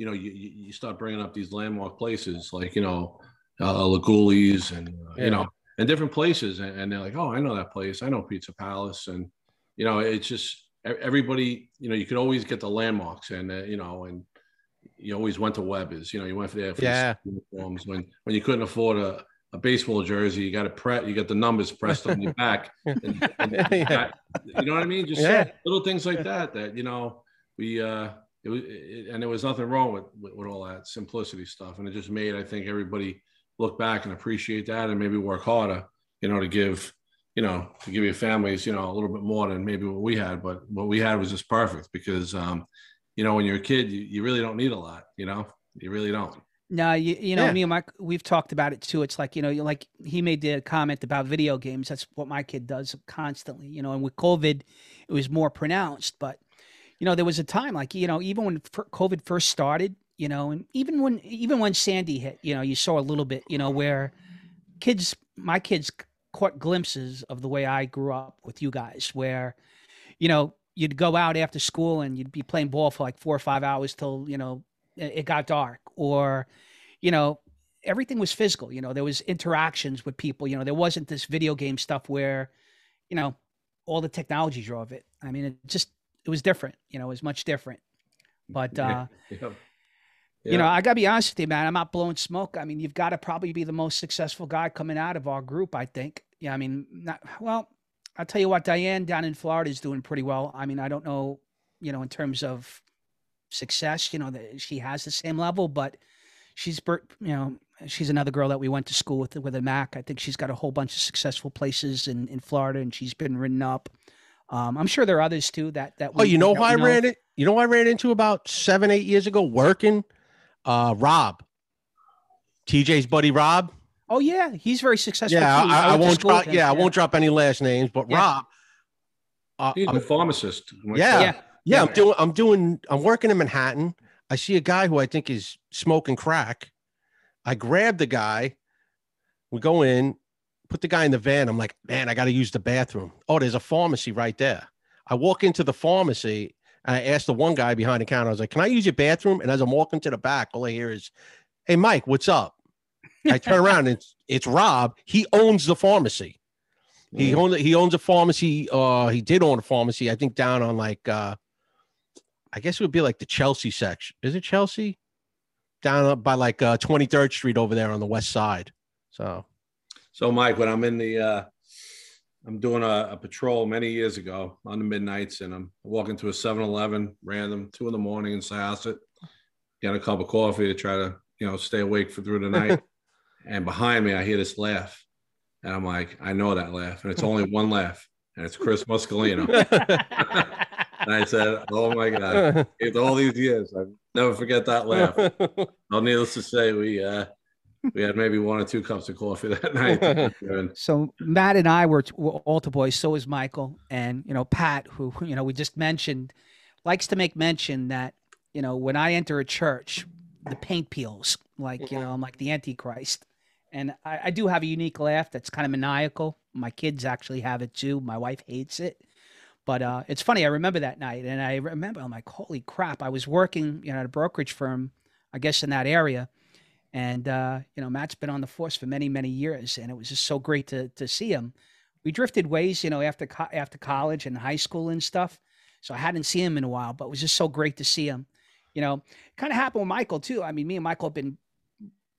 D: you know, you, you start bringing up these landmark places like, you know, uh, Laguli's and, uh, yeah. you know, and different places. And, and, they're like, oh, I know that place. I know Pizza Palace. And, you know, it's just everybody, you know, you could always get the landmarks and, uh, you know, and you always went to Weber's, you know, you went there for
B: yeah.
D: uniforms when, when you couldn't afford a, a baseball jersey, you got to press, you got the numbers pressed on your back. And, and yeah. got, you know what I mean? Just yeah. little things like that, that, you know, we, uh, it was, it, and there was nothing wrong with, with, with all that simplicity stuff, and it just made I think everybody look back and appreciate that, and maybe work harder, you know, to give, you know, to give your families, you know, a little bit more than maybe what we had, but what we had was just perfect because, um, you know, when you're a kid, you, you really don't need a lot, you know, you really don't.
C: No, you, you know, yeah. me and Mike, we've talked about it too. It's like, you know, like he made the comment about video games. That's what my kid does constantly, you know, and with COVID, it was more pronounced, but you know, there was a time like, you know, even when COVID first started, you know, and even when, even when Sandy hit, you know, you saw a little bit, you know, where kids, my kids caught glimpses of the way I grew up with you guys, where, you know, you'd go out after school and you'd be playing ball for like four or five hours till you know it, got dark, or you know everything was physical. You know there was interactions with people. You know there wasn't this video game stuff where you know all the technology drove it. I mean it just it was different. You know it was much different. But uh,
D: Yep.
C: you know, I gotta be honest with you, man. I'm not blowing smoke. I mean, you've got to probably be the most successful guy coming out of our group. I think. Yeah, I mean, not well. I'll tell you what, Diane down in Florida is doing pretty well. I mean, I don't know, you know, in terms of success, you know, that she has the same level, but she's, you know, she's another girl that we went to school with with a Mac. I think she's got a whole bunch of successful places in in Florida, and she's been written up. Um, I'm sure there are others too that that.
B: Oh, you know
C: that
B: who I
C: of.
B: ran it? You know who I ran into about seven, eight years ago working? Uh Rob. TJ's buddy Rob.
C: Oh yeah, he's very successful.
B: Yeah,
C: too.
B: I, I
C: went to
B: won't
C: school with
B: drop
C: him,
B: yeah, I won't drop any last names, but
C: Yeah.
B: Rob. Uh,
D: He's
B: I'm-
D: a pharmacist.
B: Yeah.
C: Yeah.
B: yeah, I'm doing I'm doing I'm working in Manhattan. I see a guy who I think is smoking crack. I grab the guy. We go in, put the guy in the van. I'm like, man, I got to use the bathroom. Oh, there's a pharmacy right there. I walk into the pharmacy and I asked the one guy behind the counter, I was like, can I use your bathroom? And as I'm walking to the back, all I hear is, hey, Mike, what's up? I turn around and it's, it's Rob. He owns the pharmacy. He owns he owns a pharmacy. Uh, he did own a pharmacy. I think down on like uh, I guess it would be like the Chelsea section. Is it Chelsea? Down up by like uh, 23rd Street over there on the west side. So
D: So, Mike, when I'm in the, uh, I'm doing a, a patrol many years ago on the midnights, and I'm walking to a 7-Eleven, random, two in the morning in Syosset, get a cup of coffee to try to, you know, stay awake for through the night. and behind me, I hear this laugh, and I'm like, I know that laugh, and it's only one laugh, and it's Chris Muscolino. and I said, Oh my God, It's all these years, I never forget that laugh. Well, needless to say, we uh, we had maybe one or two cups of coffee that night.
C: So Matt and I were, were altar boys. So is Michael, and you know Pat, who you know we just mentioned, likes to make mention that you know when I enter a church, the paint peels like you know I'm like the Antichrist, and I, I do have a unique laugh that's kind of maniacal. My kids actually have it too. My wife hates it, but uh, it's funny. I remember that night, and I remember I'm like, holy crap! I was working you know at a brokerage firm, I guess in that area. And uh, you know, Matt's been on the force for many, many years, and it was just so great to to see him. We drifted ways, you know, after co- after college and high school and stuff. So I hadn't seen him in a while, but it was just so great to see him. You know, kind of happened with Michael too. I mean, me and Michael have been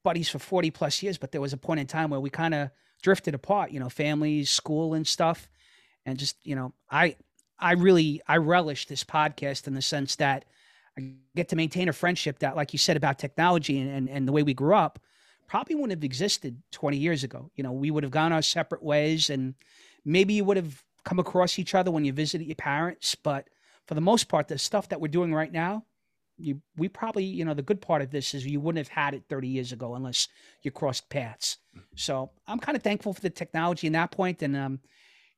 C: buddies for forty plus years, but there was a point in time where we kind of drifted apart. You know, families, school, and stuff, and just you know, I I really I relish this podcast in the sense that get to maintain a friendship that, like you said about technology and, and, and the way we grew up, probably wouldn't have existed 20 years ago. You know, we would have gone our separate ways and maybe you would have come across each other when you visited your parents. But for the most part, the stuff that we're doing right now, you we probably, you know, the good part of this is you wouldn't have had it 30 years ago unless you crossed paths. So I'm kind of thankful for the technology in that point. And um,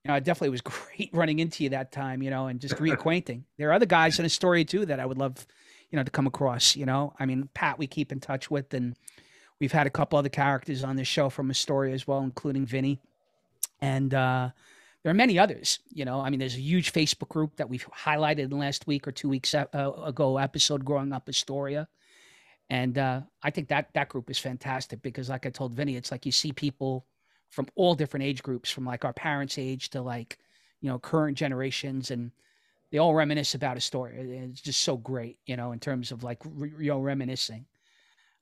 C: you know, it definitely was great running into you that time, you know, and just reacquainting. there are other guys in Astoria too that I would love, you know, to come across. You know, I mean, Pat, we keep in touch with, and we've had a couple other characters on this show from Astoria as well, including Vinny, and uh, there are many others. You know, I mean, there's a huge Facebook group that we've highlighted in last week or two weeks uh, ago episode, growing up Astoria. And uh, I think that that group is fantastic because, like I told Vinny, it's like you see people from all different age groups, from like our parents' age to like, you know, current generations, and they all reminisce about Astoria. It's just so great, you know, in terms of like, re- you know, reminiscing.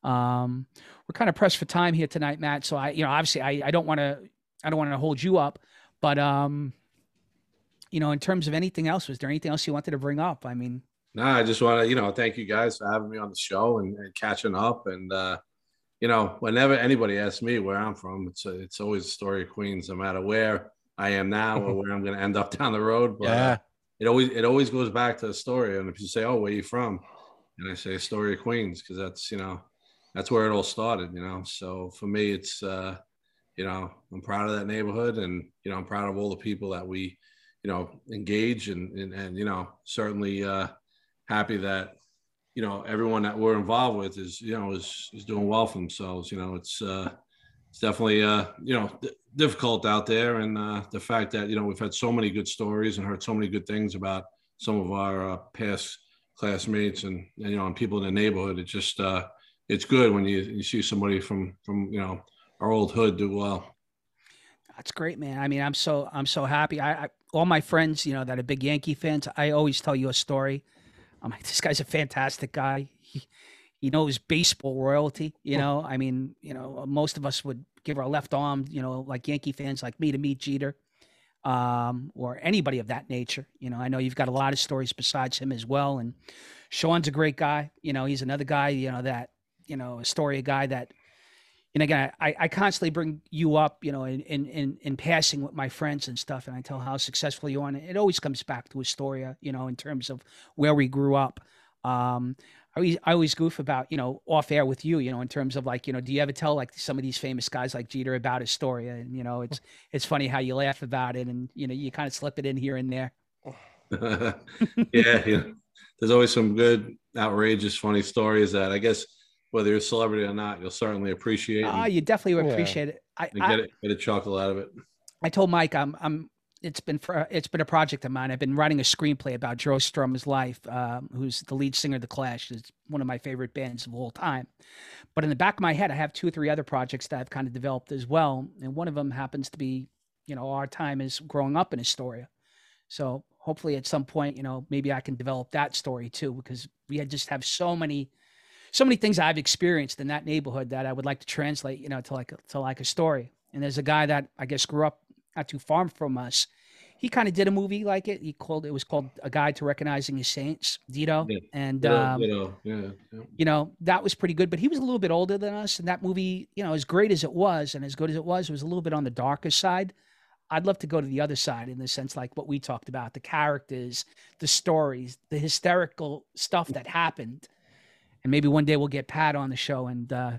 C: Um, we're kind of pressed for time here tonight, Matt. So I, you know, obviously I, I don't want to, I don't want to hold you up, but, um, you know, in terms of anything else, was there anything else you wanted to bring up? I mean,
D: no, I just want to, you know, thank you guys for having me on the show and, and catching up. And, uh, you know, whenever anybody asks me where I'm from, it's a, it's always Astoria Queens, no matter where I am now or where I'm going to end up down the road. But
B: yeah.
D: uh, it always it always goes back to Astoria. And if you say, "Oh, where you from?" and I say, "Astoria Queens," because that's you know that's where it all started. You know, so for me, it's uh, you know I'm proud of that neighborhood, and you know I'm proud of all the people that we you know engage and and, and you know certainly uh, happy that you know everyone that we're involved with is you know is is doing well for themselves. You know, it's uh, it's definitely uh, you know difficult out there, and uh, the fact that you know we've had so many good stories and heard so many good things about some of our uh, past classmates and, and, you know and people in the neighborhood. It's just uh, it's good when you, you see somebody from from you know our old hood do well.
C: That's great, man. I mean, I'm so I'm so happy. I, I all my friends, you know, that are big Yankee fans. I always tell you a story. I'm like, this guy's a fantastic guy. He, he knows baseball royalty. You know, I mean, you know, most of us would give our left arm, you know, like Yankee fans like me to meet Jeter, um, or anybody of that nature. You know, I know you've got a lot of stories besides him as well. And Sean's a great guy. You know, he's another guy. You know that you know a story a guy that and again, I, I constantly bring you up, you know, in, in, in, in passing with my friends and stuff, and I tell how successful you are. And it always comes back to Astoria, you know, in terms of where we grew up. Um, I always, I always goof about, you know, off air with you, you know, in terms of like, you know, do you ever tell like some of these famous guys like Jeter about Astoria? And, you know, it's, it's funny how you laugh about it and, you know, you kind of slip it in here and there.
D: yeah, yeah. There's always some good, outrageous, funny stories that I guess – whether you're a celebrity or not, you'll certainly appreciate.
C: Ah, uh, you definitely would appreciate
D: yeah.
C: it.
D: I, get I, it, get a chuckle out of it.
C: I told Mike, I'm, I'm. It's been for, it's been a project of mine. I've been writing a screenplay about Joe Strummer's life, um, who's the lead singer of the Clash. It's one of my favorite bands of all time. But in the back of my head, I have two or three other projects that I've kind of developed as well, and one of them happens to be, you know, our time is growing up in Astoria. So hopefully, at some point, you know, maybe I can develop that story too, because we had just have so many so many things I've experienced in that neighborhood that I would like to translate, you know, to like to like a story. And there's a guy that I guess grew up not too far from us. He kind of did a movie like it. He called it was called A Guide to Recognizing His Saints, Dito. Yeah. And
D: yeah, um, yeah, yeah,
C: you know that was pretty good. But he was a little bit older than us, and that movie, you know, as great as it was and as good as it was, it was a little bit on the darker side. I'd love to go to the other side in the sense like what we talked about the characters, the stories, the hysterical stuff that happened and maybe one day we'll get Pat on the show and uh,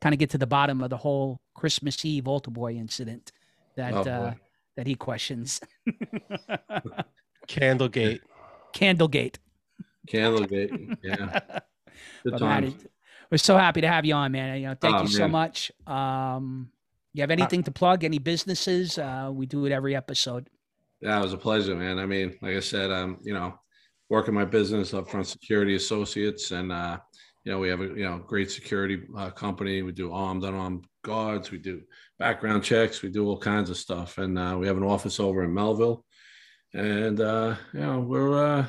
C: kind of get to the bottom of the whole Christmas Eve Altar Boy incident that oh, uh, that he questions.
B: Candlegate.
C: Candlegate.
D: Candlegate. Yeah. Good times.
C: we're so happy to have you on, man. You know, thank oh, you man. so much. Um, you have anything to plug? Any businesses? Uh, we do it every episode.
D: Yeah, it was a pleasure, man. I mean, like I said, um, you know, working my business up front security associates and uh, you know, we have a you know great security uh, company. We do armed, unarmed guards. We do background checks. We do all kinds of stuff, and uh, we have an office over in Melville. And uh, you know, we're uh,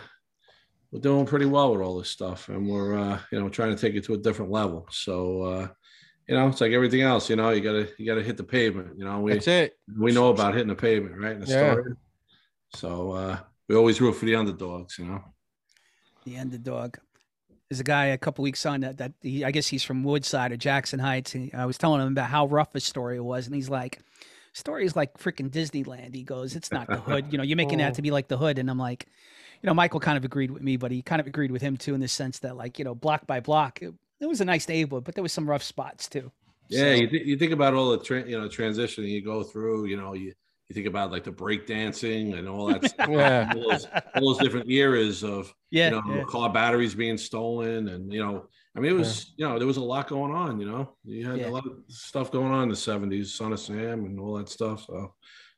D: we're doing pretty well with all this stuff, and we're uh, you know trying to take it to a different level. So uh, you know, it's like everything else. You know, you gotta you gotta hit the pavement. You know, we
B: that's it.
D: We know about hitting the pavement, right? In the yeah. Story. So uh, we always root for the underdogs. You know,
C: the underdog there's a guy a couple weeks on that, that he, I guess he's from Woodside or Jackson Heights. And I was telling him about how rough Astoria was. And he's like, Astoria is like freaking Disneyland. He goes, it's not the hood. You know, you're making that to be like the hood. And I'm like, you know, Michael kind of agreed with me, but he kind of agreed with him too, in the sense that like, you know, block by block, it, it was a nice neighborhood, but there was some rough spots too.
D: Yeah. So, you, th- you think about all the, tra- you know, transition you go through, you know, you, you think about like the break dancing and all that stuff.
B: yeah.
D: All those, all those, different eras of
C: yeah,
D: you know
C: yeah.
D: car batteries being stolen and you know I mean it was yeah. you know there was a lot going on you know you had yeah. a lot of stuff going on in the 70s Son of Sam and all that stuff so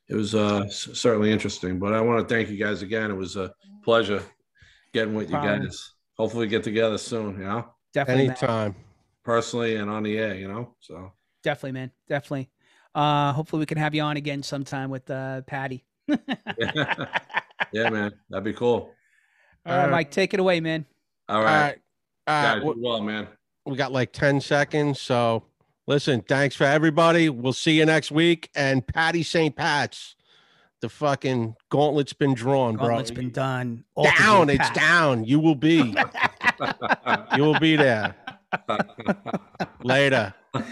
D: it was uh certainly interesting but I want to thank you guys again it was a pleasure getting with you guys hopefully get together soon you know
C: definitely
B: anytime
D: man. personally and on the air you know so
C: definitely man definitely uh, hopefully we can have you on again sometime with uh, Patty.
D: yeah. man, that'd be cool.
C: All right, uh, Mike, take it away, man.
D: All right,
B: all right.
D: well, man.
B: We got like ten seconds, so listen. Thanks for everybody. We'll see you next week. And Patty St. Pat's, the fucking gauntlet's been drawn,
C: gauntlet's bro. Gauntlet's been done.
B: Down, it's down. You will be. you will be there. Later.